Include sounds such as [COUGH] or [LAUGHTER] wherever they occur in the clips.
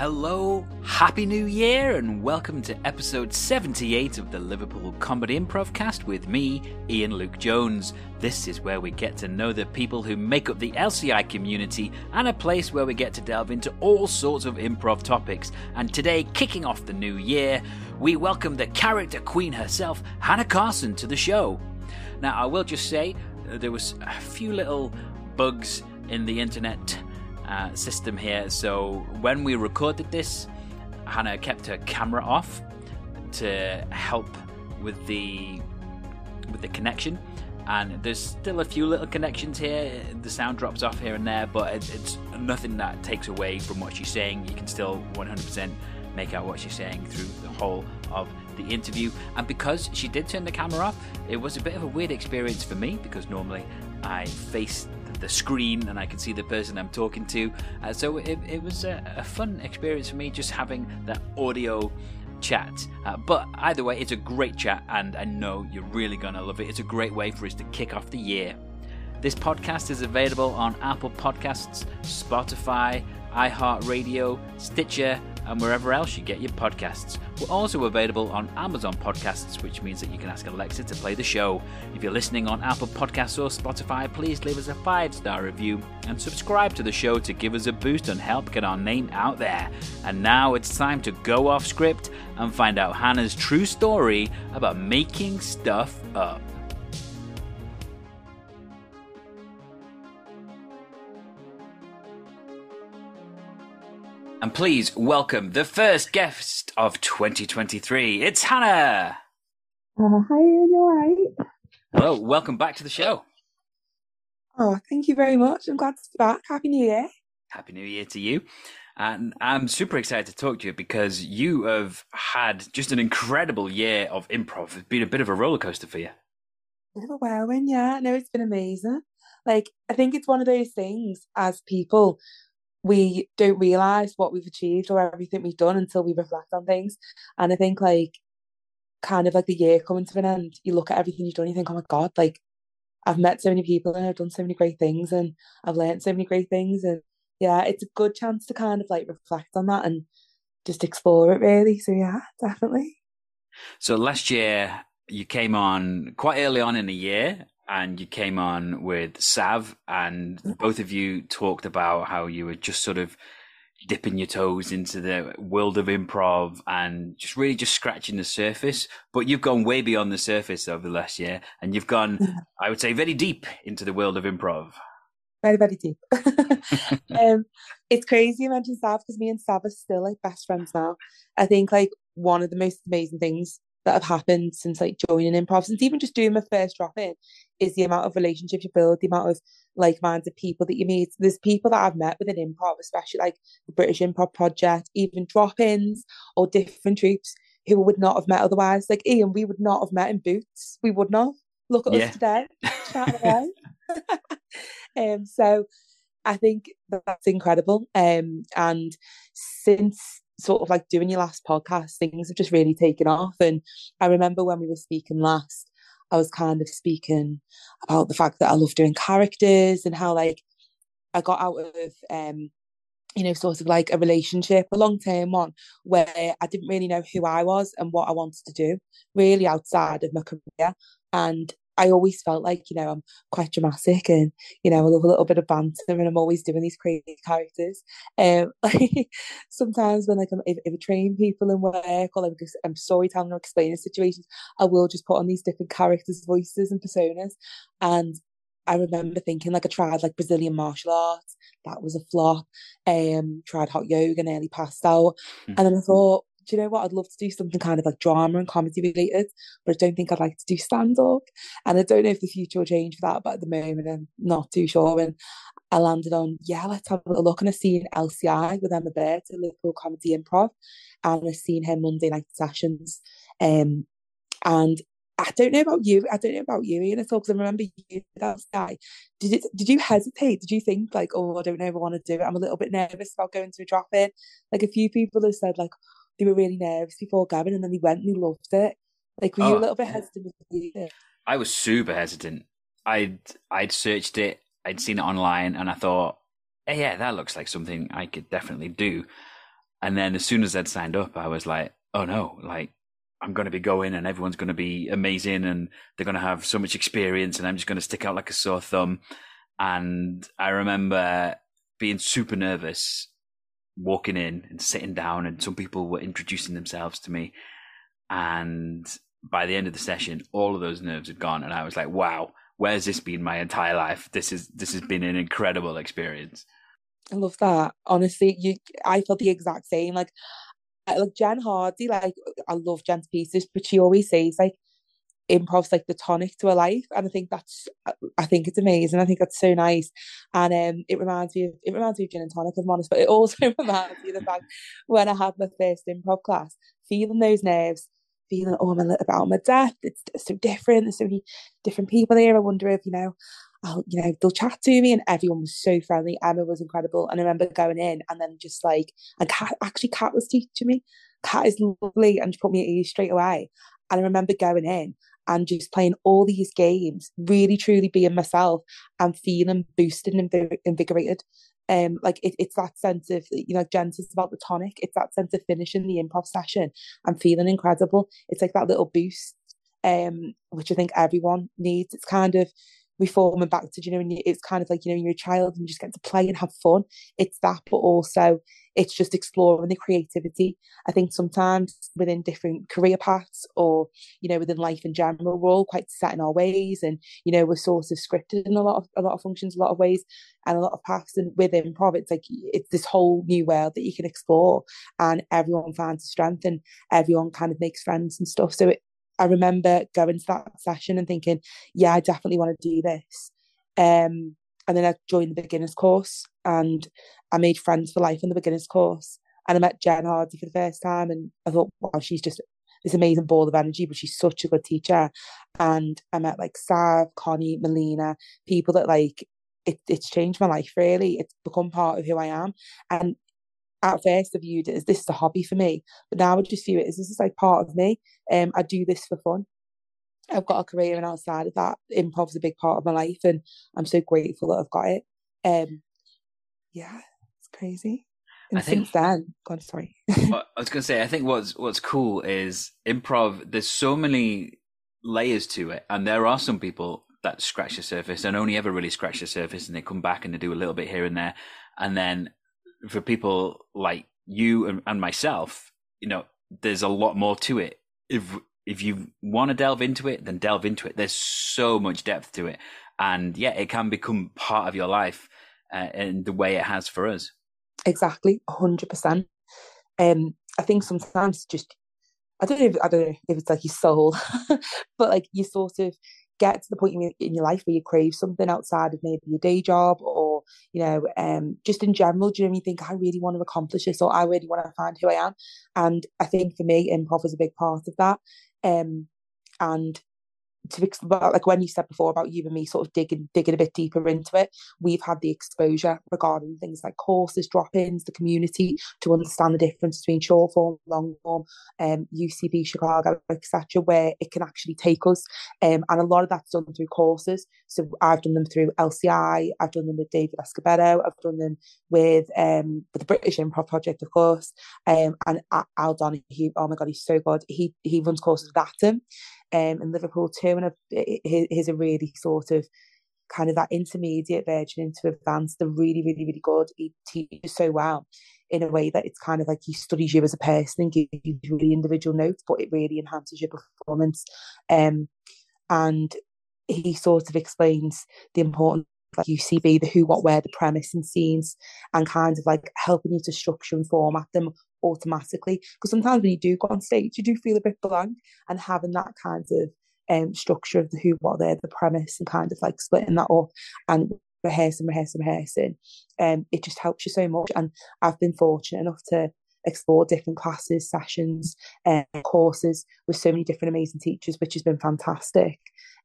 Hello, Happy New Year, and welcome to episode 78 of the Liverpool Comedy Improv Cast with me, Ian Luke Jones. This is where we get to know the people who make up the LCI community and a place where we get to delve into all sorts of improv topics. And today, kicking off the new year, we welcome the character queen herself, Hannah Carson, to the show. Now, I will just say, uh, there was a few little bugs in the internet uh, system here. So when we recorded this, Hannah kept her camera off to help with the with the connection. And there's still a few little connections here. The sound drops off here and there, but it's nothing that takes away from what she's saying. You can still 100% make out what she's saying through the whole of the interview. And because she did turn the camera off, it was a bit of a weird experience for me because normally I face the screen and I can see the person I'm talking to. Uh, so it, it was a, a, fun experience for me just having that audio chat. Uh, but either way, it's a great chat and I know you're really going to love it. It's a great way for us to kick off the year. This podcast is available on Apple Podcasts, Spotify, iHeartRadio, Stitcher, and wherever else you get your podcasts. We're also available on Amazon Podcasts, which means that you can ask Alexa to play the show. If you're listening on Apple Podcasts or Spotify, please leave us a five star review and subscribe to the show to give us a boost and help get our name out there. And now it's time to go off script and find out Hannah's true story about making stuff up. And please welcome the first guest of 2023. It's Hannah. Uh, hi, you alright? Hello, welcome back to the show. Oh, thank you very much. I'm glad to be back. Happy New Year. Happy New Year to you. And I'm super excited to talk to you because you have had just an incredible year of improv. It's been a bit of a roller coaster for you. A bit of a whirlwind, yeah. No, it's been amazing. Like, I think it's one of those things as people, we don't realize what we've achieved or everything we've done until we reflect on things. And I think like kind of like the year coming to an end, you look at everything you've done, you think, oh my God, like I've met so many people and I've done so many great things and I've learned so many great things. And yeah, it's a good chance to kind of like reflect on that and just explore it really. So yeah, definitely. So last year you came on quite early on in the year and you came on with Sav, and mm-hmm. both of you talked about how you were just sort of dipping your toes into the world of improv and just really just scratching the surface. But you've gone way beyond the surface over the last year, and you've gone, I would say, very deep into the world of improv. Very, very deep. [LAUGHS] [LAUGHS] um, it's crazy you mentioned Sav because me and Sav are still like best friends now. I think like one of the most amazing things that have happened since like joining improv, since even just doing my first drop in, is the amount of relationships you build, the amount of like-minded people that you meet. There's people that I've met within improv, especially like the British Improv Project, even drop-ins or different troupes who would not have met otherwise. Like Ian, we would not have met in Boots. We would not. Look at yeah. us today, [LAUGHS] um, so I think that's incredible. Um, and since sort of like doing your last podcast, things have just really taken off. And I remember when we were speaking last, I was kind of speaking about the fact that I love doing characters and how like I got out of um you know sort of like a relationship a long term one where I didn't really know who I was and what I wanted to do really outside of my career and I always felt like, you know, I'm quite dramatic and, you know, I love a little bit of banter and I'm always doing these crazy characters. Um, like [LAUGHS] sometimes when like I'm, if, if I train people in work or like I'm storytelling or explaining situations, I will just put on these different characters, voices and personas. And I remember thinking like I tried like Brazilian martial arts, that was a flop. Um, tried hot yoga, nearly passed out. Mm-hmm. And then I thought, do you know what? I'd love to do something kind of like drama and comedy related, but I don't think I'd like to do stand up. And I don't know if the future will change for that, but at the moment, I'm not too sure. And I landed on, yeah, let's have a look. And I've seen LCI with Emma Baird at Liverpool Comedy Improv, and I've seen her Monday night sessions. Um, and I don't know about you. I don't know about you, Ian, at all, because I remember you that guy. Did it? Did you hesitate? Did you think like, oh, I don't know if I want to do it? I'm a little bit nervous about going to a drop in. Like a few people have said, like, they were really nervous before Gavin, and then he went and he loved it. Like, were oh, you a oh. little bit hesitant? I was super hesitant. I'd I'd searched it, I'd seen it online, and I thought, hey, yeah, that looks like something I could definitely do. And then as soon as I'd signed up, I was like, oh no, like I'm going to be going and everyone's going to be amazing and they're going to have so much experience and I'm just going to stick out like a sore thumb. And I remember being super nervous walking in and sitting down and some people were introducing themselves to me. And by the end of the session, all of those nerves had gone. And I was like, wow, where's this been my entire life? This is, this has been an incredible experience. I love that. Honestly, you, I felt the exact same. Like, like Jen Hardy, like I love Jen's pieces, but she always says like improv's like the tonic to a life, and I think that's I think it's amazing. I think that's so nice, and um, it reminds me of it reminds me of gin and tonic, if I'm honest, but it also [LAUGHS] reminds me of the fact when I had my first improv class, feeling those nerves, feeling oh I'm a little bit out of my depth. It's, it's so different. There's so many different people here. I wonder if you know I'll, you know, they'll chat to me and everyone was so friendly. Emma was incredible. And I remember going in and then just like, and Kat, actually Kat was teaching me. Kat is lovely and she put me at ease straight away. And I remember going in and just playing all these games, really truly being myself and feeling boosted and invigorated. Um, like it, it's that sense of you know, Jen says about the tonic. It's that sense of finishing the improv session and feeling incredible. It's like that little boost, um, which I think everyone needs. It's kind of reforming back to you know and it's kind of like you know you're a child and you just get to play and have fun it's that but also it's just exploring the creativity. I think sometimes within different career paths or you know within life in general we're all quite set in our ways and you know we're sort of scripted in a lot of a lot of functions a lot of ways and a lot of paths. And within improv it's like it's this whole new world that you can explore and everyone finds strength and everyone kind of makes friends and stuff. So it, I remember going to that session and thinking, yeah, I definitely want to do this. Um, and then I joined the beginners course and I made friends for life in the beginners course. And I met Jen Hardy for the first time and I thought, wow, she's just this amazing ball of energy, but she's such a good teacher. And I met like Sav, Connie, Melina, people that like it, it's changed my life really. It's become part of who I am. And at first I viewed it as this is a hobby for me, but now I just view it as this is like part of me. Um, I do this for fun. I've got a career, and outside of that, improv's a big part of my life, and I'm so grateful that I've got it. Um, yeah, it's crazy. And I think, since then, God, sorry. [LAUGHS] I was gonna say, I think what's what's cool is improv. There's so many layers to it, and there are some people that scratch the surface and only ever really scratch the surface, and they come back and they do a little bit here and there, and then for people like you and, and myself, you know, there's a lot more to it. If if you want to delve into it, then delve into it. There's so much depth to it, and yeah, it can become part of your life uh, in the way it has for us. Exactly, hundred percent. Um, I think sometimes just I don't know. If, I don't know if it's like your soul, [LAUGHS] but like you sort of get to the point in your life where you crave something outside of maybe your day job or you know um just in general do you know you think i really want to accomplish this or i really want to find who i am and i think for me improv is a big part of that um and to like when you said before about you and me sort of digging digging a bit deeper into it we've had the exposure regarding things like courses drop-ins the community to understand the difference between short form long form um ucb chicago etc where it can actually take us. Um and a lot of that's done through courses. So i've done them through lci i've done them with david escobedo i've done them with um with the british improv project of course. Um and al donahue oh my god he's so good. He he runs courses with atom um, in Liverpool too, and he's a really sort of kind of that intermediate version into advanced. They're really, really, really good. He teaches so well in a way that it's kind of like he studies you as a person and gives you really individual notes, but it really enhances your performance. Um, and he sort of explains the importance like UCB, the who, what, where, the premise and scenes, and kind of like helping you to structure and format them automatically. Because sometimes when you do go on stage, you do feel a bit blank, and having that kind of um, structure of the who, what, there, the premise, and kind of like splitting that up and rehearsing, rehearsing, rehearsing, um, it just helps you so much. And I've been fortunate enough to explore different classes, sessions, and um, courses with so many different amazing teachers, which has been fantastic.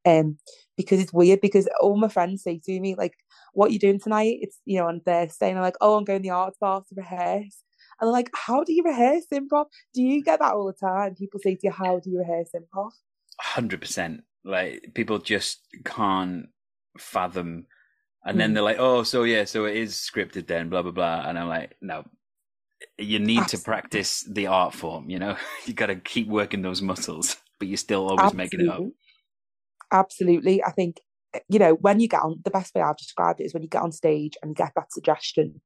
Um, because it's weird because all my friends say to me like, "What are you doing tonight?" It's you know on Thursday, and I'm like, "Oh, I'm going to the arts bar to rehearse." And I'm like, "How do you rehearse improv? Do you get that all the time?" People say to you, "How do you rehearse improv?" Hundred percent. Like people just can't fathom, and mm. then they're like, "Oh, so yeah, so it is scripted then." Blah blah blah, and I'm like, "No, you need Absolutely. to practice the art form. You know, [LAUGHS] you got to keep working those muscles, but you're still always Absolutely. making it up. Absolutely, I think you know when you get on. The best way I've described it is when you get on stage and get that suggestion.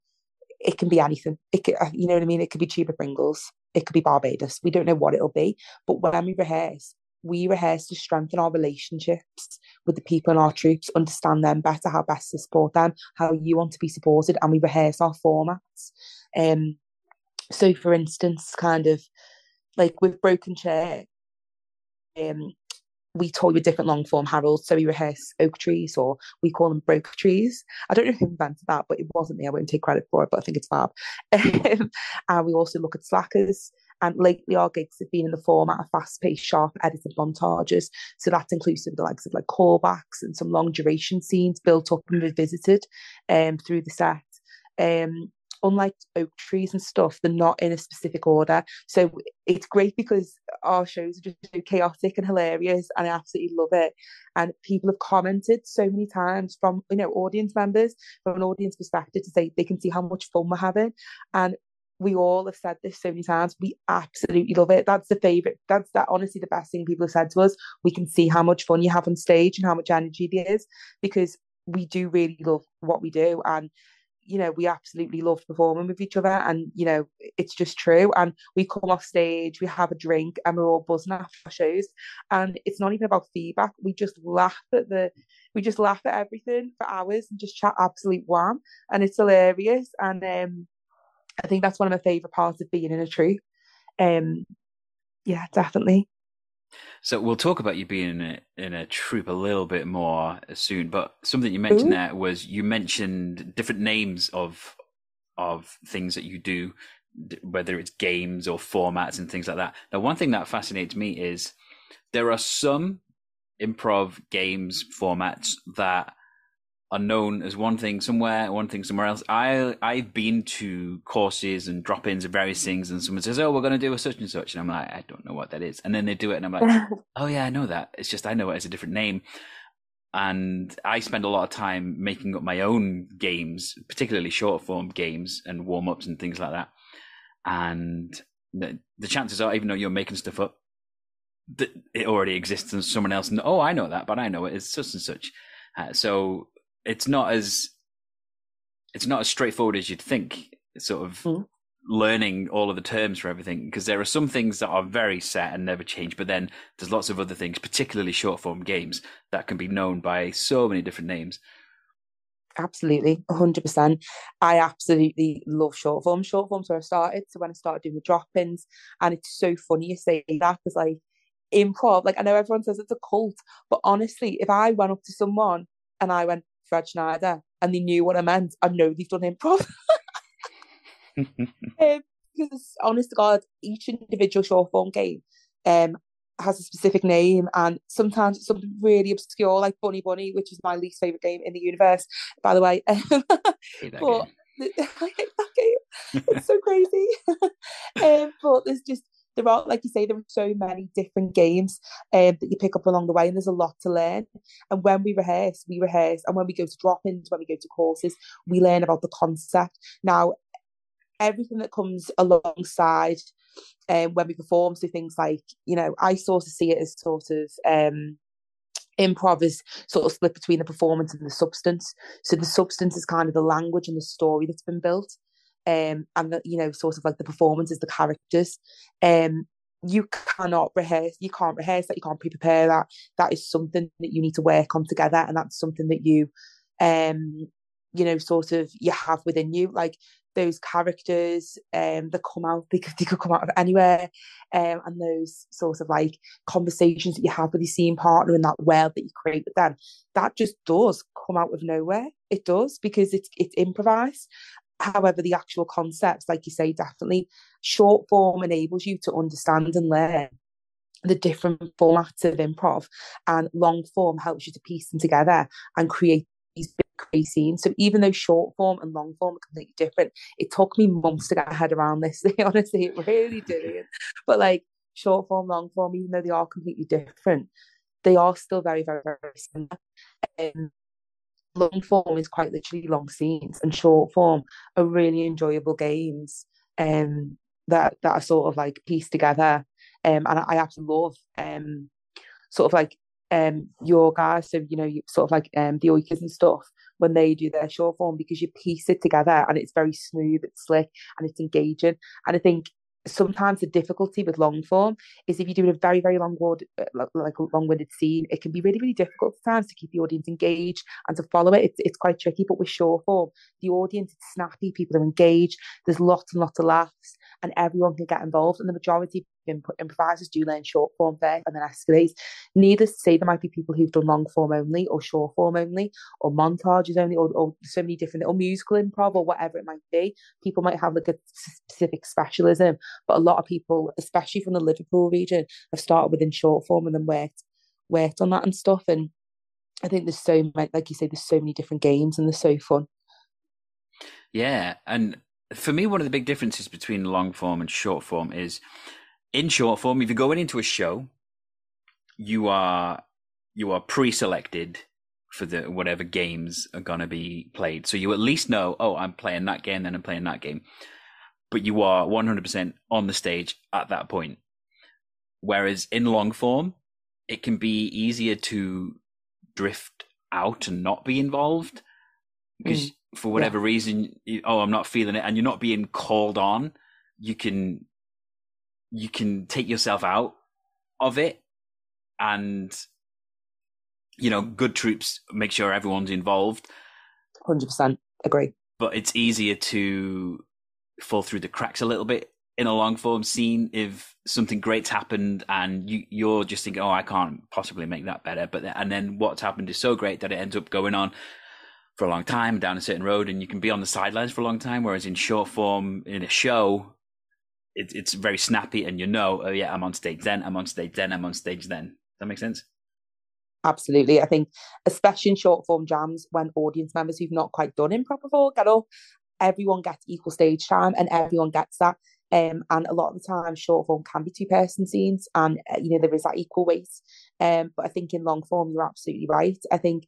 It can be anything. It can, you know what I mean. It could be Tuba Pringles. It could be Barbados. We don't know what it'll be, but when we rehearse, we rehearse to strengthen our relationships with the people in our troupes, understand them better, how best to support them, how you want to be supported, and we rehearse our formats. Um, so, for instance, kind of like with Broken Chair, um, we told with different long form Harolds. So we rehearse oak trees or we call them broke trees. I don't know who invented that, but it wasn't me. I won't take credit for it, but I think it's fab. [LAUGHS] Um, and we also look at slackers. And lately, our gigs have been in the format of fast paced, sharp, edited montages. So that's inclusive of the likes of like callbacks and some long duration scenes built up and revisited um, through the set. Um, unlike oak trees and stuff, they're not in a specific order. So it's great because our shows are just so chaotic and hilarious, and I absolutely love it. And people have commented so many times from you know audience members, from an audience perspective, to say they can see how much fun we're having. And we all have said this so many times. We absolutely love it. That's the favorite. That's that honestly the best thing people have said to us. We can see how much fun you have on stage and how much energy there is because we do really love what we do. And you know, we absolutely love performing with each other, and you know, it's just true. And we come off stage, we have a drink, and we're all buzzing after shows. And it's not even about feedback. We just laugh at the, we just laugh at everything for hours and just chat absolute wham, and it's hilarious. And um, I think that's one of my favorite parts of being in a troupe. Um, yeah, definitely. So we'll talk about you being in a, in a troupe a little bit more soon. But something you mentioned Ooh. there was you mentioned different names of of things that you do, whether it's games or formats and things like that. Now, one thing that fascinates me is there are some improv games formats that are known as one thing somewhere, one thing somewhere else. I I've been to courses and drop-ins of various things, and someone says, "Oh, we're going to do a such and such," and I'm like, "I don't know what that is," and then they do it, and I'm like, [LAUGHS] "Oh yeah, I know that. It's just I know it as a different name." And I spend a lot of time making up my own games, particularly short form games and warm ups and things like that. And the, the chances are, even though you're making stuff up, that it already exists, and someone else, oh, I know that, but I know it is such and such. Uh, so it's not as it's not as straightforward as you'd think. Sort of mm. learning all of the terms for everything because there are some things that are very set and never change, but then there's lots of other things, particularly short form games, that can be known by so many different names. Absolutely, hundred percent. I absolutely love short form. Short form's where I started. So when I started doing the drop ins, and it's so funny you say that because like improv, like I know everyone says it's a cult, but honestly, if I went up to someone and I went, Fred Schneider and they knew what I meant, I know they've done improv. [LAUGHS] um, because honest to God, each individual short form game um, has a specific name, and sometimes it's something really obscure, like Bunny Bunny, which is my least favorite game in the universe, by the way. [LAUGHS] but [LAUGHS] I hate that game. It's so crazy. um, but there's just there are, like you say, there are so many different games um, that you pick up along the way, and there's a lot to learn. And when we rehearse, we rehearse, and when we go to drop-ins, when we go to courses, we learn about the concept. Now, everything that comes alongside um, when we perform, so things like, you know, I sort of see it as sort of um, improv is sort of split between the performance and the substance. So the substance is kind of the language and the story that's been built um, and the, you know, sort of like the performances, the characters. Um, you cannot rehearse, you can't rehearse that, you can't pre-prepare that. That is something that you need to work on together, and that's something that you, um, you know, sort of you have within you. Like those characters um that come out they could, they could come out of anywhere um and those sort of like conversations that you have with your scene partner and that world that you create with them that just does come out of nowhere it does because it's it's improvised However, the actual concepts, like you say, definitely short form enables you to understand and learn the different formats of improv, and long form helps you to piece them together and create these big crazy scenes. So even though short form and long form are completely different, it took me months to get my head around this. [LAUGHS] Honestly, it really did. But like short form, long form, even though they are completely different, they are still very, very, very similar. Um, long form is quite literally long scenes, and short form are really enjoyable games um, that that are sort of like pieced together. Um, and I, I absolutely love um, sort of like um your guys, so you know, you, sort of like um the Oikers and stuff when they do their short form because you piece it together and it's very smooth, it's slick, and it's engaging. And I think sometimes the difficulty with long form is if you do a very very long word uh, like a long-winded scene it can be really really difficult at times to keep the audience engaged and to follow it. It's, it's quite tricky but with short form the audience is snappy people are engaged there's lots and lots of laughs and everyone can get involved and the majority of improvisers do learn short form first and then escalate. Needless to say, there might be people who've done long form only or short form only or montages only or, or so many different or musical improv or whatever it might be. People might have like a specific specialism, but a lot of people, especially from the Liverpool region, have started within short form and then worked worked on that and stuff. And I think there's so many, like you say, there's so many different games and they're so fun. Yeah, and for me, one of the big differences between long form and short form is in short form, if you're going into a show, you are you are pre-selected for the whatever games are gonna be played. So you at least know, oh, I'm playing that game, then I'm playing that game. But you are 100% on the stage at that point. Whereas in long form, it can be easier to drift out and not be involved because mm, for whatever yeah. reason, you, oh, I'm not feeling it, and you're not being called on. You can you can take yourself out of it and you know good troupes make sure everyone's involved 100% agree but it's easier to fall through the cracks a little bit in a long form scene if something great's happened and you you're just thinking oh I can't possibly make that better but and then what's happened is so great that it ends up going on for a long time down a certain road and you can be on the sidelines for a long time whereas in short form in a show it, it's very snappy and you know, oh yeah, I'm on stage then, I'm on stage then, I'm on stage then. Does that make sense? Absolutely. I think, especially in short form jams, when audience members who've not quite done improv before get up, everyone gets equal stage time and everyone gets that. Um, and a lot of the time, short form can be two person scenes, and uh, you know there is that equal weight. Um, but I think in long form, you're absolutely right. I think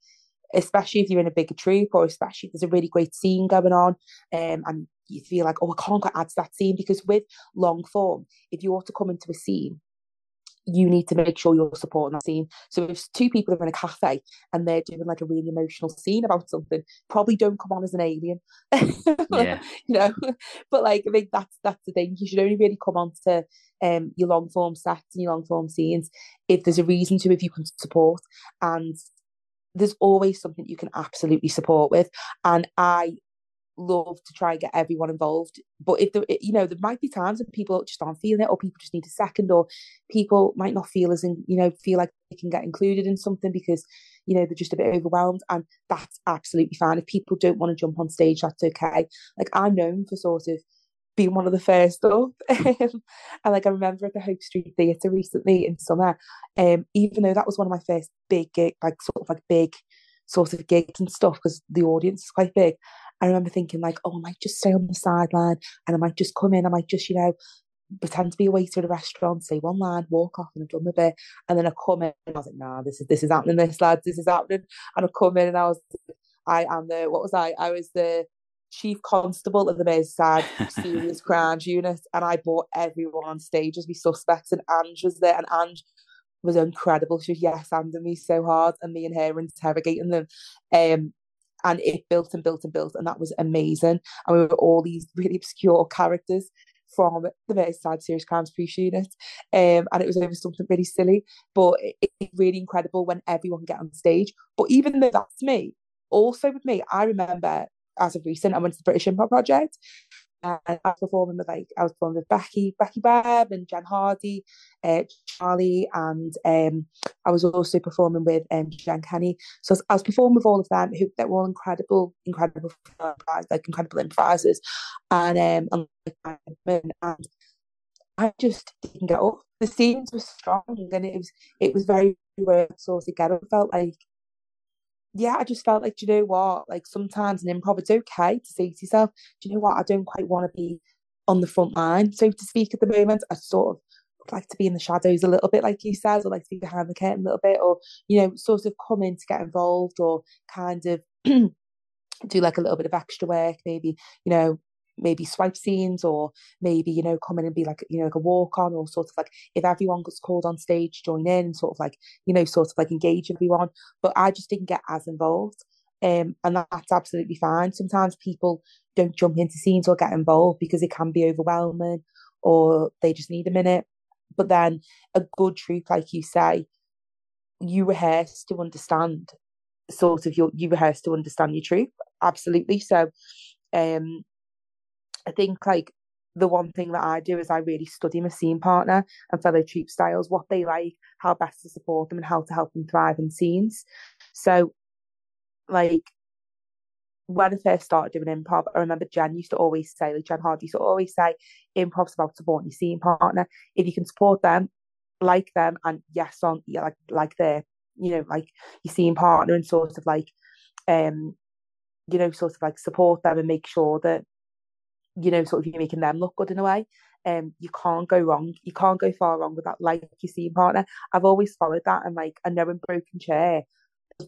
especially if you're in a bigger troupe or especially if there's a really great scene going on um, and you feel like, oh, I can't quite add to that scene because with long form, if you want to come into a scene, you need to make sure you're supporting that scene. So if two people are in a cafe and they're doing like a really emotional scene about something, probably don't come on as an alien. [LAUGHS] yeah. you know. But like I think that's that's the thing. You should only really come on to um your long form sets and your long form scenes if there's a reason to, if you can support. And there's always something you can absolutely support with. And I love to try and get everyone involved. But if there, you know, there might be times when people just aren't feeling it, or people just need a second, or people might not feel as in, you know, feel like they can get included in something because, you know, they're just a bit overwhelmed, and that's absolutely fine. If people don't want to jump on stage, that's okay. Like I'm known for sort of being one of the first up. [LAUGHS] and like I remember at the Hope Street Theatre recently in summer, um, even though that was one of my first big gig, like sort of like big sort of gigs and stuff because the audience is quite big. I remember thinking like, oh, I might just stay on the sideline and I might just come in, I might just, you know, pretend to be a waiter at a restaurant, say one line, walk off and I've done my bit. And then I come in and I was like, nah, this is this is happening, this lads, this is happening. And I come in and I was I am the what was I? I was the chief constable of the Merseyside Serious Crimes [LAUGHS] Unit and I brought everyone on stage as we suspects and Ange was there and Ange was incredible. She was yes anding me so hard and me and her interrogating them. Um, and it built and built and built, and that was amazing. And we were all these really obscure characters from the Merseyside Serious Crimes Police Unit, um, and it was over something really silly, but it's it really incredible when everyone get on stage. But even though that's me, also with me, I remember as of recent, I went to the British Improv Project, and I was performing with like I was performing with Becky, Becky Webb and Jen Hardy, uh, Charlie, and um, I was also performing with um, Jen Kenny. So I was, I was, performing with all of them who that were all incredible, incredible, like incredible improvisers, and um, and, and I just didn't get up. The scenes were strong, and it was it was very sort of get up. Felt like yeah, I just felt like, do you know what? Like sometimes in improv, it's okay to say to yourself, do you know what? I don't quite want to be on the front line, so to speak, at the moment. I sort of like to be in the shadows a little bit, like you said, or like to be behind the curtain a little bit, or, you know, sort of come in to get involved or kind of [CLEARS THROAT] do like a little bit of extra work, maybe, you know, maybe swipe scenes or maybe you know come in and be like you know like a walk on or sort of like if everyone gets called on stage join in and sort of like you know sort of like engage everyone. But i just didn't get as involved um, and that's absolutely fine. Sometimes people don't jump into scenes or get involved because it can be overwhelming or they just need a minute. But then a good troupe like you say you rehearse to understand sort of your you rehearse to understand your troupe absolutely. So um I think like the one thing that I do is I really study my scene partner and fellow troupe styles, what they like, how best to support them, and how to help them thrive in scenes. So, like, when I first started doing improv, I remember Jen used to always say, like Jen Hardy used to always say, improv's about supporting your scene partner. If you can support them, like them, and yes, on yeah, like like their, you know, like your scene partner, and sort of like, um, you know, sort of like support them and make sure that you know, sort of you're making them look good in a way. Um, you can't go wrong. You can't go far wrong with that, like your scene partner. I've always followed that, and like I know in Broken Chair,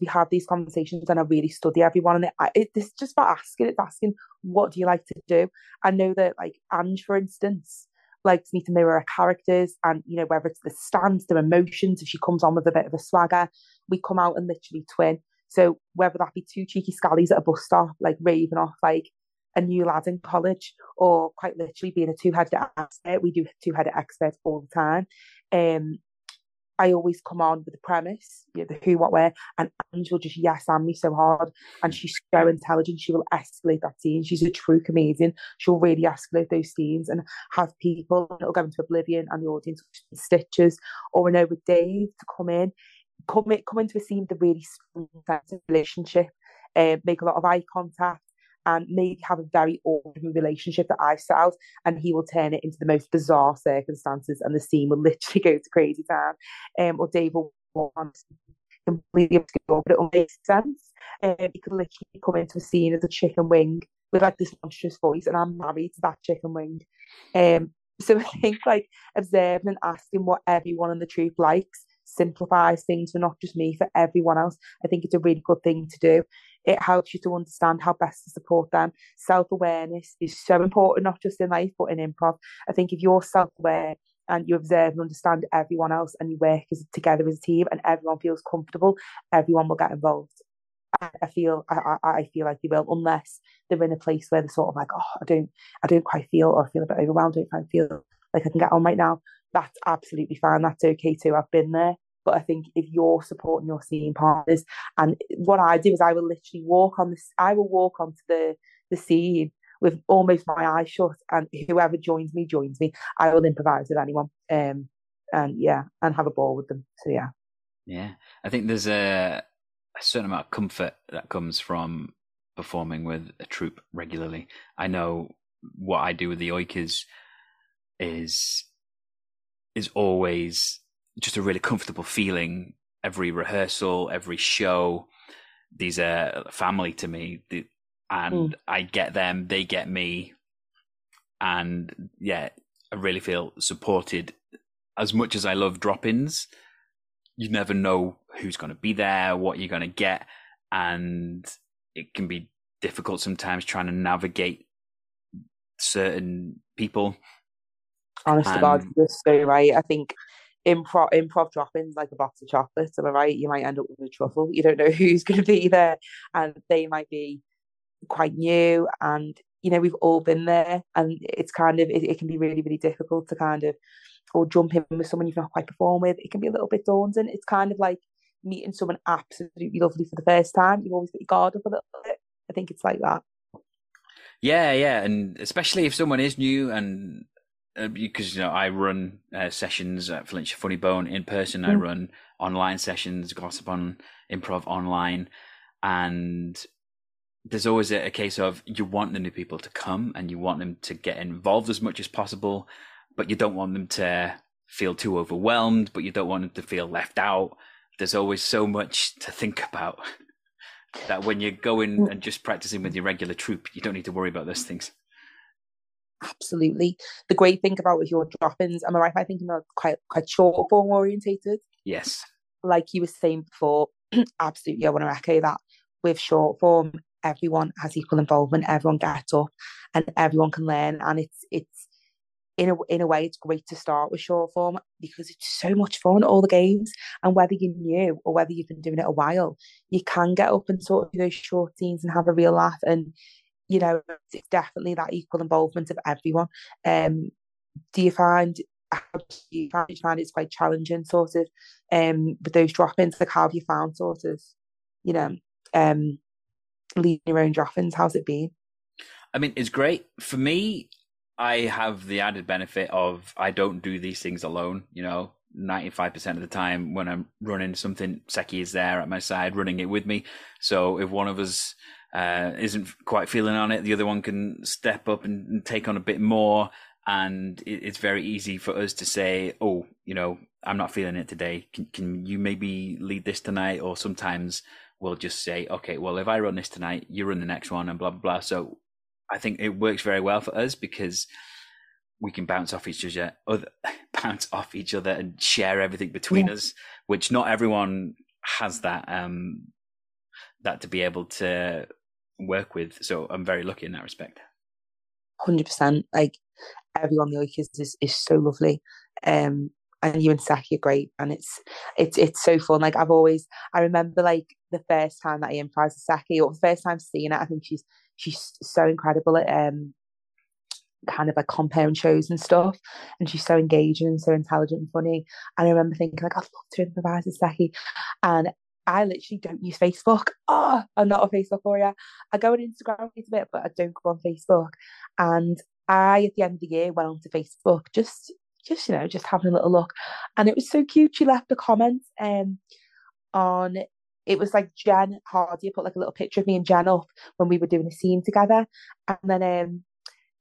we have these conversations, and I really study everyone. And it, it it's just about asking. It's asking, what do you like to do? I know that like Ange, for instance, likes me to mirror her characters, and you know whether it's the stance, their emotions. If she comes on with a bit of a swagger, we come out and literally twin. So whether that be two cheeky scallies at a bus stop, like raving off, like a new lad in college or quite literally being a two-headed expert. We do two-headed experts all the time. Um, I always come on with the premise, you know, the who, what, where, and Angel just yes and me so hard. And she's so intelligent. She will escalate that scene. She's a true comedian. She'll really escalate those scenes and have people it'll go into oblivion and the audience stitches. Or I know with Dave to come in, come come into a scene with a really strong sense of relationship, uh, make a lot of eye contact, and maybe have a very ordinary relationship that I set and he will turn it into the most bizarre circumstances, and the scene will [LAUGHS] literally go to crazy town. Um, or Dave will want completely obscure, but it will make sense. Um, he could literally come into a scene as a chicken wing with like this monstrous voice, and I'm married to that chicken wing. Um, so [LAUGHS] I think like observing and asking what everyone in the troupe likes simplifies things for not just me, for everyone else. I think it's a really good thing to do. It helps you to understand how best to support them. Self awareness is so important, not just in life, but in improv. I think if you're self aware and you observe and understand everyone else and you work as, together as a team and everyone feels comfortable, everyone will get involved. I feel I, I feel like they will, unless they're in a place where they're sort of like, oh, I don't I don't quite feel or I feel a bit overwhelmed, I don't quite feel like I can get on right now. That's absolutely fine. That's okay too. I've been there. But I think if you're supporting your scene partners, and what I do is I will literally walk on this, I will walk onto the the scene with almost my eyes shut, and whoever joins me joins me. I will improvise with anyone, um, and yeah, and have a ball with them. So yeah, yeah. I think there's a, a certain amount of comfort that comes from performing with a troupe regularly. I know what I do with the Oikers is is always just a really comfortable feeling every rehearsal, every show. These are family to me, and mm. I get them, they get me, and yeah, I really feel supported. As much as I love drop-ins, you never know who's going to be there, what you're going to get, and it can be difficult sometimes trying to navigate certain people. Honest and, to God, you're so right. I think improv improv drop-ins like a box of chocolates. Am I right? You might end up with a truffle. You don't know [LAUGHS] who's going to be there, and they might be quite new. And you know, we've all been there, and it's kind of it, it can be really really difficult to kind of or jump in with someone you've not quite performed with. It can be a little bit daunting. It's kind of like meeting someone absolutely lovely for the first time. You've always got your guard up a little bit. I think it's like that. Yeah, yeah, and especially if someone is new and because you know I run uh, sessions at Flintshire Funny Bone in person. Mm. I run online sessions, gossip on improv online, and there's always a, a, case of you want the new people to come and you want them to get involved as much as possible, but you don't want them to feel too overwhelmed, but you don't want them to feel left out. There's always so much to think about [LAUGHS] that when you're going mm. and just practicing with your regular troupe, you don't need to worry about those things absolutely. The great thing about with your drop-ins, am I right I thinking they're quite quite short form orientated? Yes. Like you were saying before, [CLEARS THROAT] absolutely I want to echo that with short form. everyone has equal involvement, everyone gets up and everyone can learn. And it's it's in a in a way it's great to start with short form because it's so much fun, all the games. And whether you're new or whether you've been doing it a while, you can get up and sort of do those short scenes and have a real laugh. And you know, it's definitely that equal involvement of everyone. Um, do you find how do you find, you find it's quite challenging, sort of, um, with those drop-ins? Like, how have you found, sort of, you know, um, leading your own drop-ins? How's it been? I mean, it's great for me. I have the added benefit of I don't do these things alone. You know, 95% of the time when I'm running something, Seki is there at my side running it with me. So if one of us uh, isn't quite feeling on it, the other one can step up and, and take on a bit more. And it, it's very easy for us to say, oh, you know, I'm not feeling it today. Can, can you maybe lead this tonight? Or sometimes we'll just say, okay, well, if I run this tonight, you run the next one and blah, blah, blah. So I think it works very well for us because we can bounce off each other, other [LAUGHS] bounce off each other and share everything between yeah. us, which not everyone has that um that to be able to work with. So I'm very lucky in that respect. Hundred percent. Like everyone the Oikers is, is so lovely. Um and you and Saki are great and it's it's it's so fun. Like I've always I remember like the first time that I improvised Saki or the first time seeing it, I think she's she's so incredible at um kind of like compound shows and stuff. And she's so engaging and so intelligent and funny. And I remember thinking like I'd love to improvise with Seki. And I literally don't use Facebook. Oh, [LAUGHS] I'm not a Facebook warrior. I go on Instagram a bit, but I don't go on Facebook. And I, at the end of the year, went onto Facebook just, just you know, just having a little look, and it was so cute. She left a comment um on. It was like Jen Hardy put like a little picture of me and Jen up when we were doing a scene together, and then um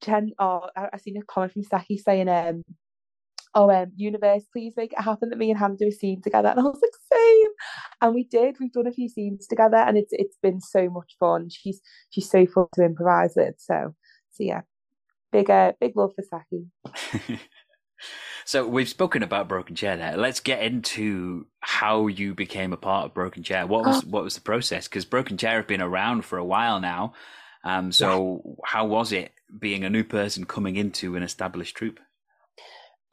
Jen, oh, I, I seen a comment from Saki saying um oh, um, universe, please make it happen that me and Hannah do a scene together. And I was like, same. And we did. We've done a few scenes together, and it's it's been so much fun. She's she's so fun to improvise with. So so yeah, big uh, big love for Saki. [LAUGHS] so we've spoken about Broken Chair there. Let's get into how you became a part of Broken Chair. What was oh. [GASPS] what was the process? Because Broken Chair have been around for a while now. Um, so yeah. how was it being a new person coming into an established troupe?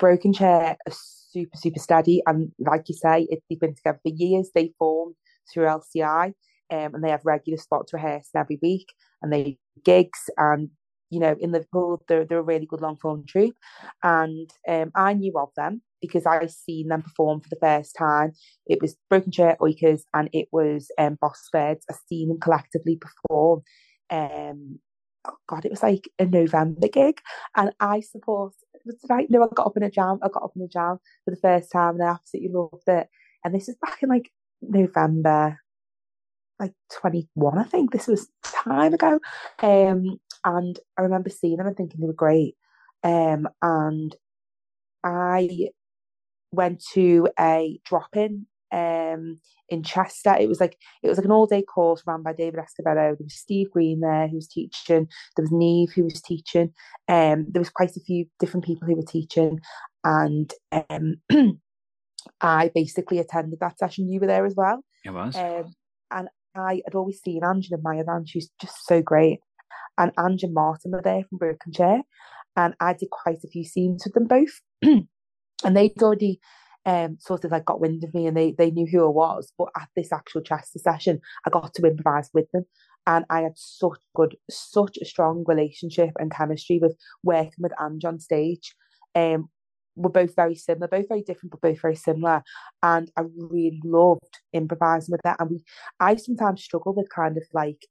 Broken Chair are super, super steady. And like you say, it, they've been together for years. They formed through LCI um, and they have regular spots rehearsed every week and they gigs and you know, in Liverpool, they're, they're a really good long form troupe. And um, I knew of them because I seen them perform for the first time. It was Broken Chair Oikers and it was um, Bossfeds. I seen them collectively perform. Um, oh God, it was like a November gig. And I suppose right no, I got up in a jam. I got up in a jam for the first time and I absolutely loved it. And this is back in like November, like 21, I think. This was time ago. Um, and I remember seeing them and thinking they were great. Um, and I went to a drop in um in Chester. It was like it was like an all day course run by David Escobedo. There was Steve Green there who was teaching. There was Neve who was teaching. Um, there was quite a few different people who were teaching, and um, [CLEARS THROAT] I basically attended that session. You were there as well. It was. Um, and I had always seen Ange and admired Ange. She's just so great. And Ange and Martin were there from Broken Chair, and I did quite a few scenes with them both. [CLEARS THROAT] and they'd already um, sort of like got wind of me and they, they knew who I was. But at this actual Chester session, I got to improvise with them. And I had such good, such a strong relationship and chemistry with working with Ange on stage. Um, we're both very similar, both very different, but both very similar. And I really loved improvising with that. And we, I sometimes struggle with kind of like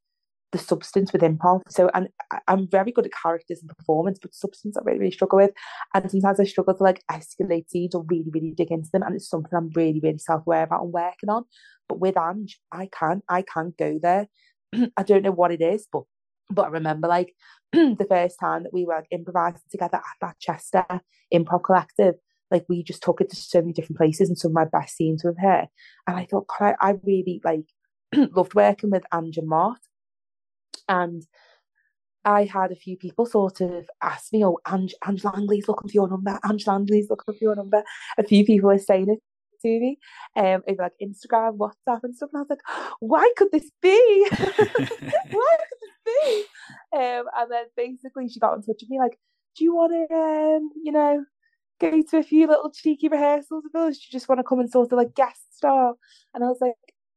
the substance within improv. So, and I'm very good at characters and performance, but substance I really, really struggle with. And sometimes I struggle to like escalate scenes or really, really dig into them. And it's something I'm really, really self aware about and working on. But with Ange, I can't. I can't go there. [CLEARS THROAT] I don't know what it is, but but I remember like [CLEARS THROAT] the first time that we were improvising together at that Chester improv collective, like we just took it to so many different places and some of my best scenes with her. And I thought, God, I, I really like [CLEARS THROAT] loved working with Ange and Mart and I had a few people sort of ask me, oh, Ange, Ange Langley's looking for your number, Ange Langley's looking for your number. A few people are saying it to me. Um, over like Instagram, WhatsApp, and stuff. And I was like, why could this be? [LAUGHS] why could this be? Um, and then basically she got in touch with me like, do you want to, um, you know, go to a few little cheeky rehearsals with us? Do you just want to come and sort of like guest star? And I was like,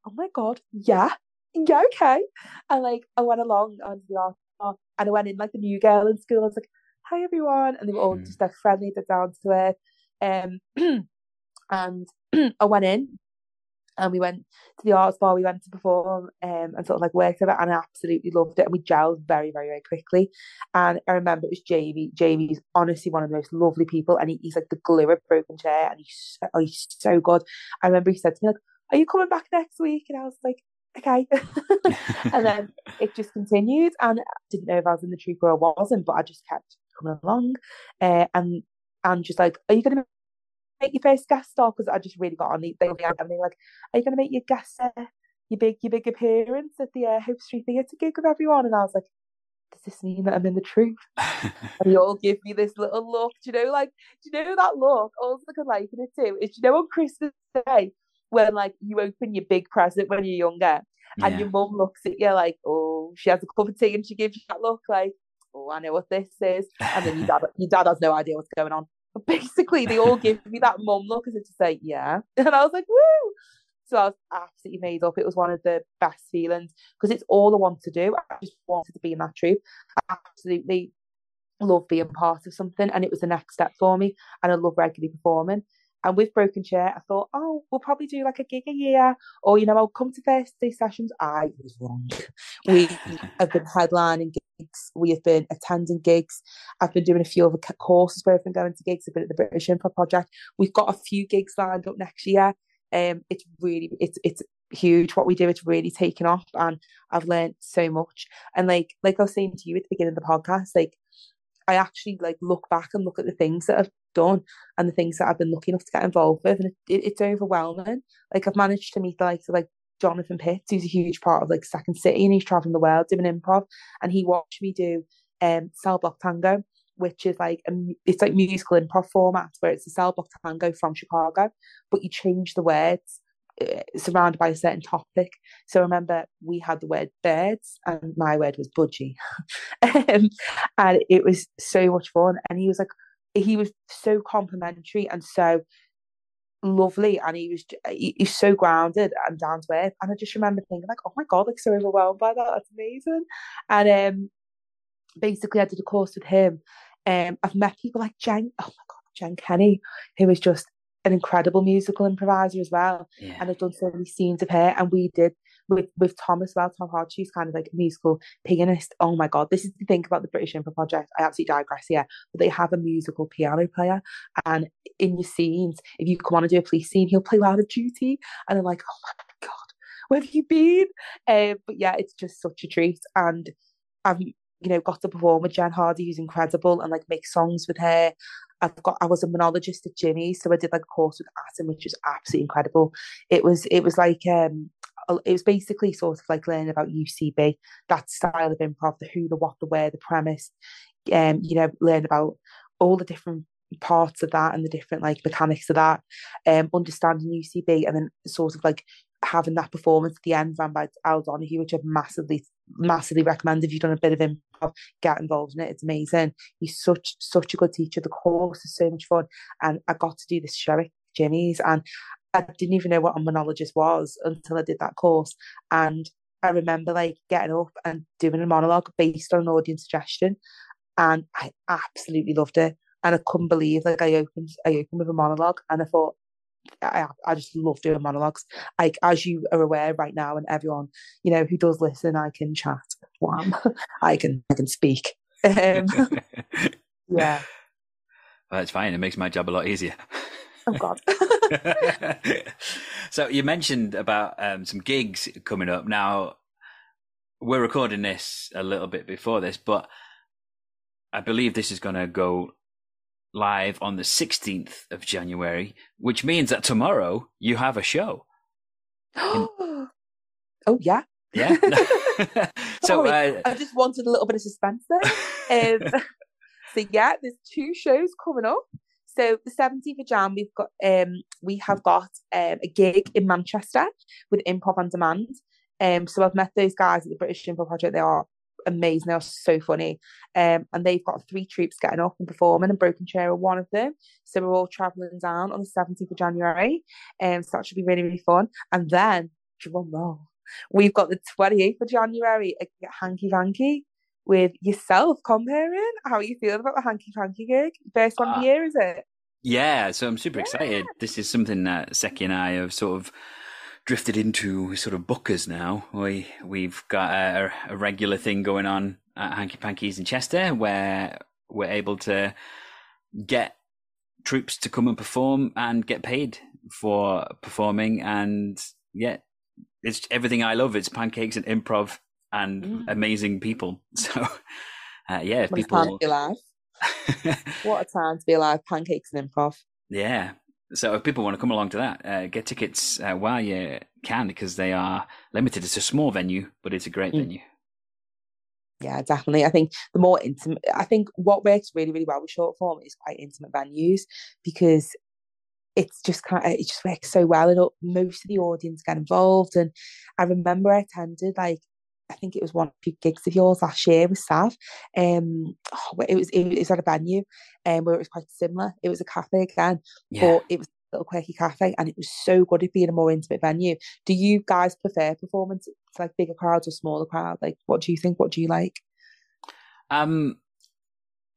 oh my god, yeah, yeah, okay. And like I went along onto the art and I went in like the new girl in school. I was like, hi everyone, and they were all mm. just like friendly, they're down to earth. Um, [CLEARS THROAT] and [CLEARS THROAT] I went in and we went to the arts bar we went to perform um, and sort of like worked it and I absolutely loved it and we gelled very very very quickly and I remember it was Jamie Jamie's honestly one of the most lovely people and he, he's like the glue of broken chair and he's so, oh, he's so good I remember he said to me like are you coming back next week and I was like okay [LAUGHS] and then it just continued and I didn't know if I was in the troupe or I wasn't but I just kept coming along uh, and and just like are you going to make your first guest star because I just really got on the they were like, Are you gonna make your guest uh, your big your big appearance at the uh, Hope Street Theatre gig with everyone? And I was like, Does this mean that I'm in the truth? [LAUGHS] and they all give me this little look, do you know, like do you know that look? Also I can liken it too is you know on Christmas Day when like you open your big present when you're younger and yeah. your mum looks at you like, Oh, she has a cup of tea and she gives you that look like Oh, I know what this is. And then your dad, [LAUGHS] your dad has no idea what's going on. But basically, they all give me that mum look as if to say, yeah. [LAUGHS] And I was like, woo! So I was absolutely made up. It was one of the best feelings because it's all I want to do. I just wanted to be in that troupe. I absolutely love being part of something. And it was the next step for me. And I love regularly performing. And with Broken Chair, I thought, oh, we'll probably do like a gig a year, or you know, I'll come to Thursday sessions. I was wrong. We have been headlining gigs, we have been attending gigs. I've been doing a few other courses where I've been going to gigs. I've been at the British Improv Project. We've got a few gigs lined up next year. Um, it's really, it's it's huge what we do. It's really taken off, and I've learned so much. And like, like I was saying to you at the beginning of the podcast, like I actually like look back and look at the things that I've done and the things that I've been lucky enough to get involved with, and it, it, it's overwhelming. Like I've managed to meet like like Jonathan Pitts, who's a huge part of like Second City, and he's traveling the world doing improv, and he watched me do um Cell Block Tango, which is like a, it's like musical improv format where it's a cell block tango from Chicago, but you change the words uh, surrounded by a certain topic. So remember, we had the word birds, and my word was budgie, [LAUGHS] um, and it was so much fun. And he was like, he was so complimentary and so lovely and he was he, he's so grounded and down to earth. And I just remember thinking like oh my god like so overwhelmed by that that's amazing. And um basically I did a course with him. Um I've met people like Jen oh my god Jen Kenny who is just an incredible musical improviser as well. Yeah. and I've done so many scenes of her and we did with with Tom as well. Tom Hodge, she's kind of like a musical pianist. Oh my god, this is the thing about the British Improv Project. I absolutely digress here, but they have a musical piano player, and in your scenes, if you come on do a police scene, he'll play Line of Duty, and I'm like, oh my god, where have you been? Um, but yeah, it's just such a treat, and I've you know got to perform with Jen Hardy, who's incredible, and like make songs with her. I've got I was a monologist at Jimmy, so I did like a course with Atom, which was absolutely incredible. It was it was like um it was basically sort of like learning about UCB, that style of improv, the who, the what, the where, the premise, um, you know, learn about all the different parts of that and the different like mechanics of that, um, understanding UCB and then sort of like having that performance at the end ran by Al Donahue, which I've massively, massively recommend if you've done a bit of improv, get involved in it. It's amazing. He's such such a good teacher. The course is so much fun. And I got to do this show at Jimmy's and I didn't even know what a monologist was until I did that course. And I remember like getting up and doing a monologue based on an audience suggestion. And I absolutely loved it. And I couldn't believe like I opened I opened with a monologue and I thought I I just love doing monologues. Like as you are aware right now, and everyone you know who does listen, I can chat. Wham, [LAUGHS] I can I can speak. Um, [LAUGHS] yeah, well, that's fine. It makes my job a lot easier. Oh God. [LAUGHS] [LAUGHS] so you mentioned about um, some gigs coming up. Now we're recording this a little bit before this, but I believe this is going to go live on the 16th of January, which means that tomorrow you have a show. In... [GASPS] oh yeah. Yeah. [LAUGHS] [LAUGHS] so uh... I just wanted a little bit of suspense there. Um, so yeah, there's two shows coming up. So the 17th of Jan, we've got um we have got um, a gig in Manchester with Improv on Demand. Um, so I've met those guys at the British Improv Project. They are amazing. They are so funny. Um, and they've got three troupes getting up and performing, and Broken Chair are one of them. So we're all travelling down on the 17th of January. Um, so that should be really, really fun. And then, drum roll, we've got the 28th of January at Hanky Panky with yourself compering. How you feeling about the Hanky Panky gig? First one uh, of the year, is it? Yeah, so I'm super yeah. excited. This is something that Seki and I have sort of drifted into sort of bookers now. We we've got a, a regular thing going on at Hanky Pankies in Chester where we're able to get troupes to come and perform and get paid for performing and yeah it's everything i love it's pancakes and improv and mm. amazing people [LAUGHS] so uh, yeah what people a time to be alive [LAUGHS] what a time to be alive pancakes and improv yeah so if people want to come along to that, uh, get tickets uh, while you can because they are limited. It's a small venue, but it's a great mm. venue. Yeah, definitely. I think the more intimate, I think what works really, really well with short form is quite intimate venues because it's just kind of, it just works so well and most of the audience get involved. And I remember I attended like I think it was one or two gigs of yours last year with Sav. Um, oh, it was it was at a venue, um, where it was quite similar. It was a cafe again, yeah. but it was a little quirky cafe, and it was so good at being a more intimate venue. Do you guys prefer performance to like bigger crowds or smaller crowd? Like, what do you think? What do you like? Um,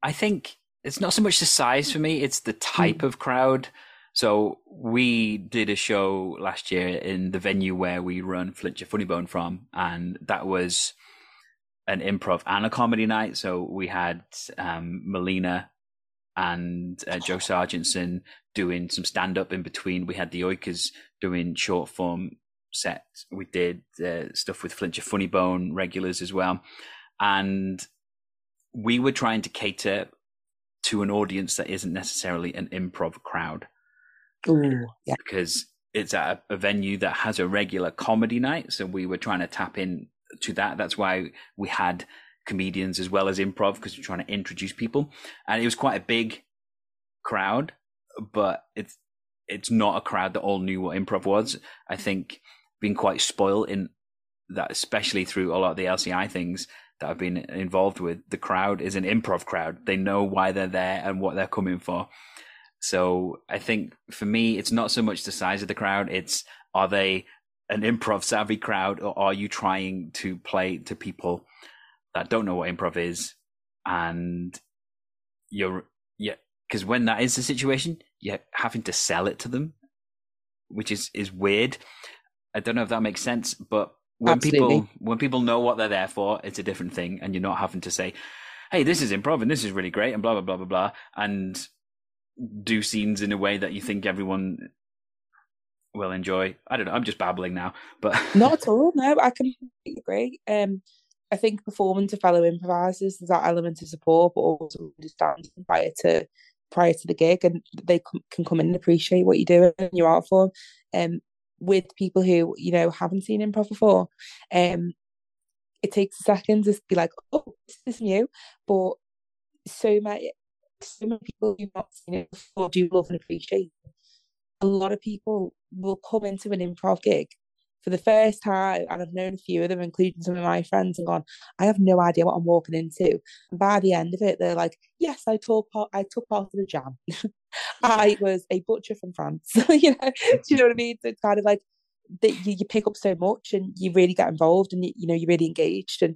I think it's not so much the size for me; it's the type mm. of crowd. So we did a show last year in the venue where we run Flintshire Funnybone from, and that was an improv and a comedy night. So we had um, Melina and uh, Joe Sargentson doing some stand up in between. We had the Oikers doing short form sets. We did uh, stuff with Flintshire Funnybone regulars as well, and we were trying to cater to an audience that isn't necessarily an improv crowd. Ooh, yeah. Because it's at a, venue that has a regular comedy night. So we were trying to tap in to that. That's why we had comedians as well as improv because we're trying to introduce people. And it was quite a big crowd, but it's it's not a crowd that all knew what improv was. I think being quite spoiled in that, especially through a lot of the LCI things that I've been involved with, the crowd is an improv crowd. They know why they're there and what they're coming for. So I think for me, it's not so much the size of the crowd; it's are they an improv savvy crowd, or are you trying to play to people that don't know what improv is, and you're yeah, because when that is the situation, you're having to sell it to them, which is is weird. I don't know if that makes sense, but when Absolutely. people when people know what they're there for, it's a different thing, and you're not having to say, "Hey, this is improv and this is really great," and blah blah blah blah blah, and do scenes in a way that you think everyone will enjoy. I don't know. I'm just babbling now, but [LAUGHS] not at all. No, I completely agree. Um, I think performing to fellow improvisers is that element of support, but also understanding prior to prior to the gig, and they can come in and appreciate what you're doing and your art form. Um, with people who you know haven't seen improv before, um, it takes a second to be like, oh, this is new, but so many so many people who've not seen it before do love and appreciate it. A lot of people will come into an improv gig for the first time, and I've known a few of them, including some of my friends, and gone, I have no idea what I'm walking into. And by the end of it, they're like, Yes, I took part I took part of the jam. [LAUGHS] I was a butcher from France. [LAUGHS] you know, do you know what I mean? So it's kind of like that you, you pick up so much and you really get involved and you, you know, you're really engaged and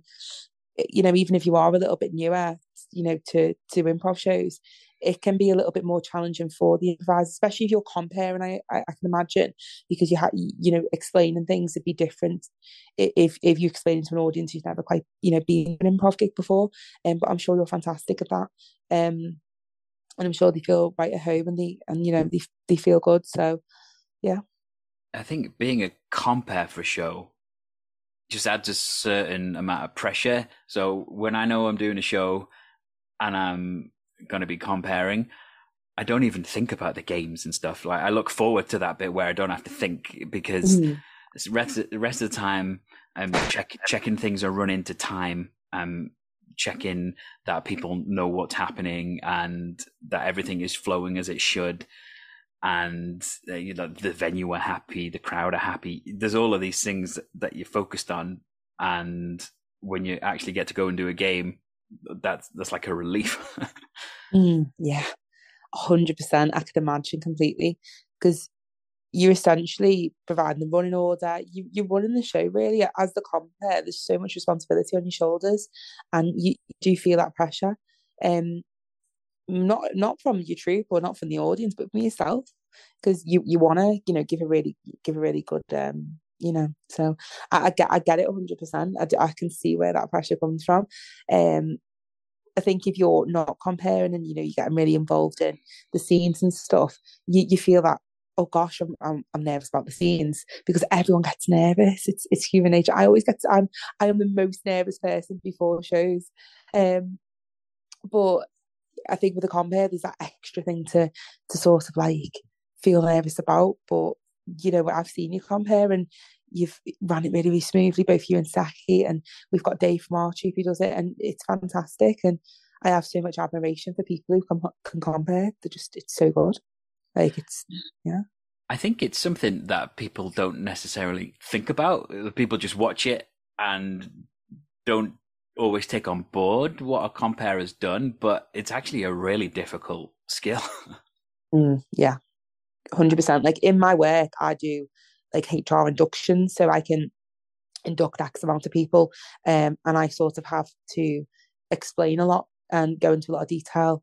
you know, even if you are a little bit newer, you know, to to improv shows, it can be a little bit more challenging for the improvisers, especially if you're compering. I, I, I can imagine because you have you know explaining things would be different if if you explain to an audience who's never quite you know been an improv gig before. Um, but I'm sure you're fantastic at that. Um, and I'm sure they feel right at home and they and you know they they feel good. So, yeah. I think being a compere for a show just adds a certain amount of pressure. So when I know I'm doing a show and I'm going to be compering, I don't even think about the games and stuff. Like I look forward to that bit where I don't have to think because mm. the rest of, the rest of the time I'm check, checking things are running to time. I'm checking that people know what's happening and that everything is flowing as it should and uh, you know the venue are happy the crowd are happy there's all of these things that you're focused on and when you actually get to go and do a game that's that's like a relief [LAUGHS] mm, yeah 100% i could imagine completely because you're essentially providing the running order. You, you're running the show really as the compere. There's so much responsibility on your shoulders, and you do feel that pressure. Um, not not from your troupe or not from the audience, but from yourself, because you you want to you know give a really give a really good um you know. So I, I get I get it 100. percent I I can see where that pressure comes from. Um, I think if you're not compering and you know you're getting really involved in the scenes and stuff, you, you feel that oh gosh, I'm, I'm, I'm nervous about the scenes because everyone gets nervous. It's it's human nature. I always get to, I'm I am the most nervous person before shows, um, but I think with the compere, there's that extra thing to to sort of like feel nervous about. But you know, I've seen you compere and you've ran it really, really smoothly, both you and Saki, and we've got Dave from our troupe who does it, and it's fantastic. And I have so much admiration for people who can, can compere. They're just, it's so good. Like it's yeah. I think it's something that people don't necessarily think about. People just watch it and don't always take on board what a compere has done, but it's actually a really difficult skill. [LAUGHS] mm, yeah, hundred percent. Like in my work, I do like HR induction, so I can induct X amount of people, um, and I sort of have to explain a lot and go into a lot of detail,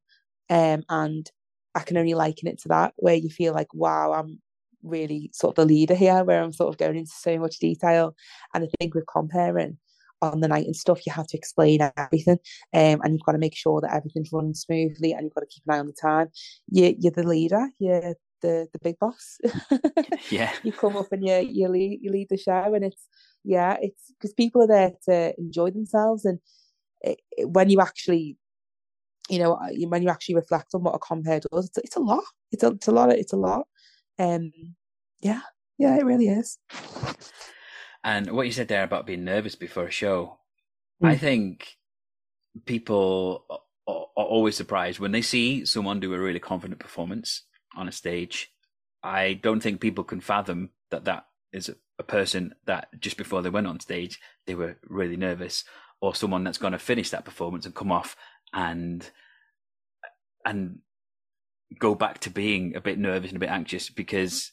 um, and I can only liken it to that, where you feel like, wow, I'm really sort of the leader here, where I'm sort of going into so much detail. And I think with compering on the night and stuff, you have to explain everything, um, and you've got to make sure that everything's running smoothly, and you've got to keep an eye on the time. You, you're the leader. You're the the big boss. [LAUGHS] yeah, you come up and you you lead you lead the show, and it's yeah, it's because people are there to enjoy themselves, and it, it, when you actually you know, uh, when you actually reflect on what a compere does, it's, it's a lot. It's a, it's a lot. It's a lot. Um, yeah, yeah, it really is. And what you said there about being nervous before a show, mm. I think people are, always surprised when they see someone do a really confident performance on a stage. I don't think people can fathom that that is a, a person that just before they went on stage they were really nervous, or someone that's going to finish that performance and come off and and go back to being a bit nervous and a bit anxious because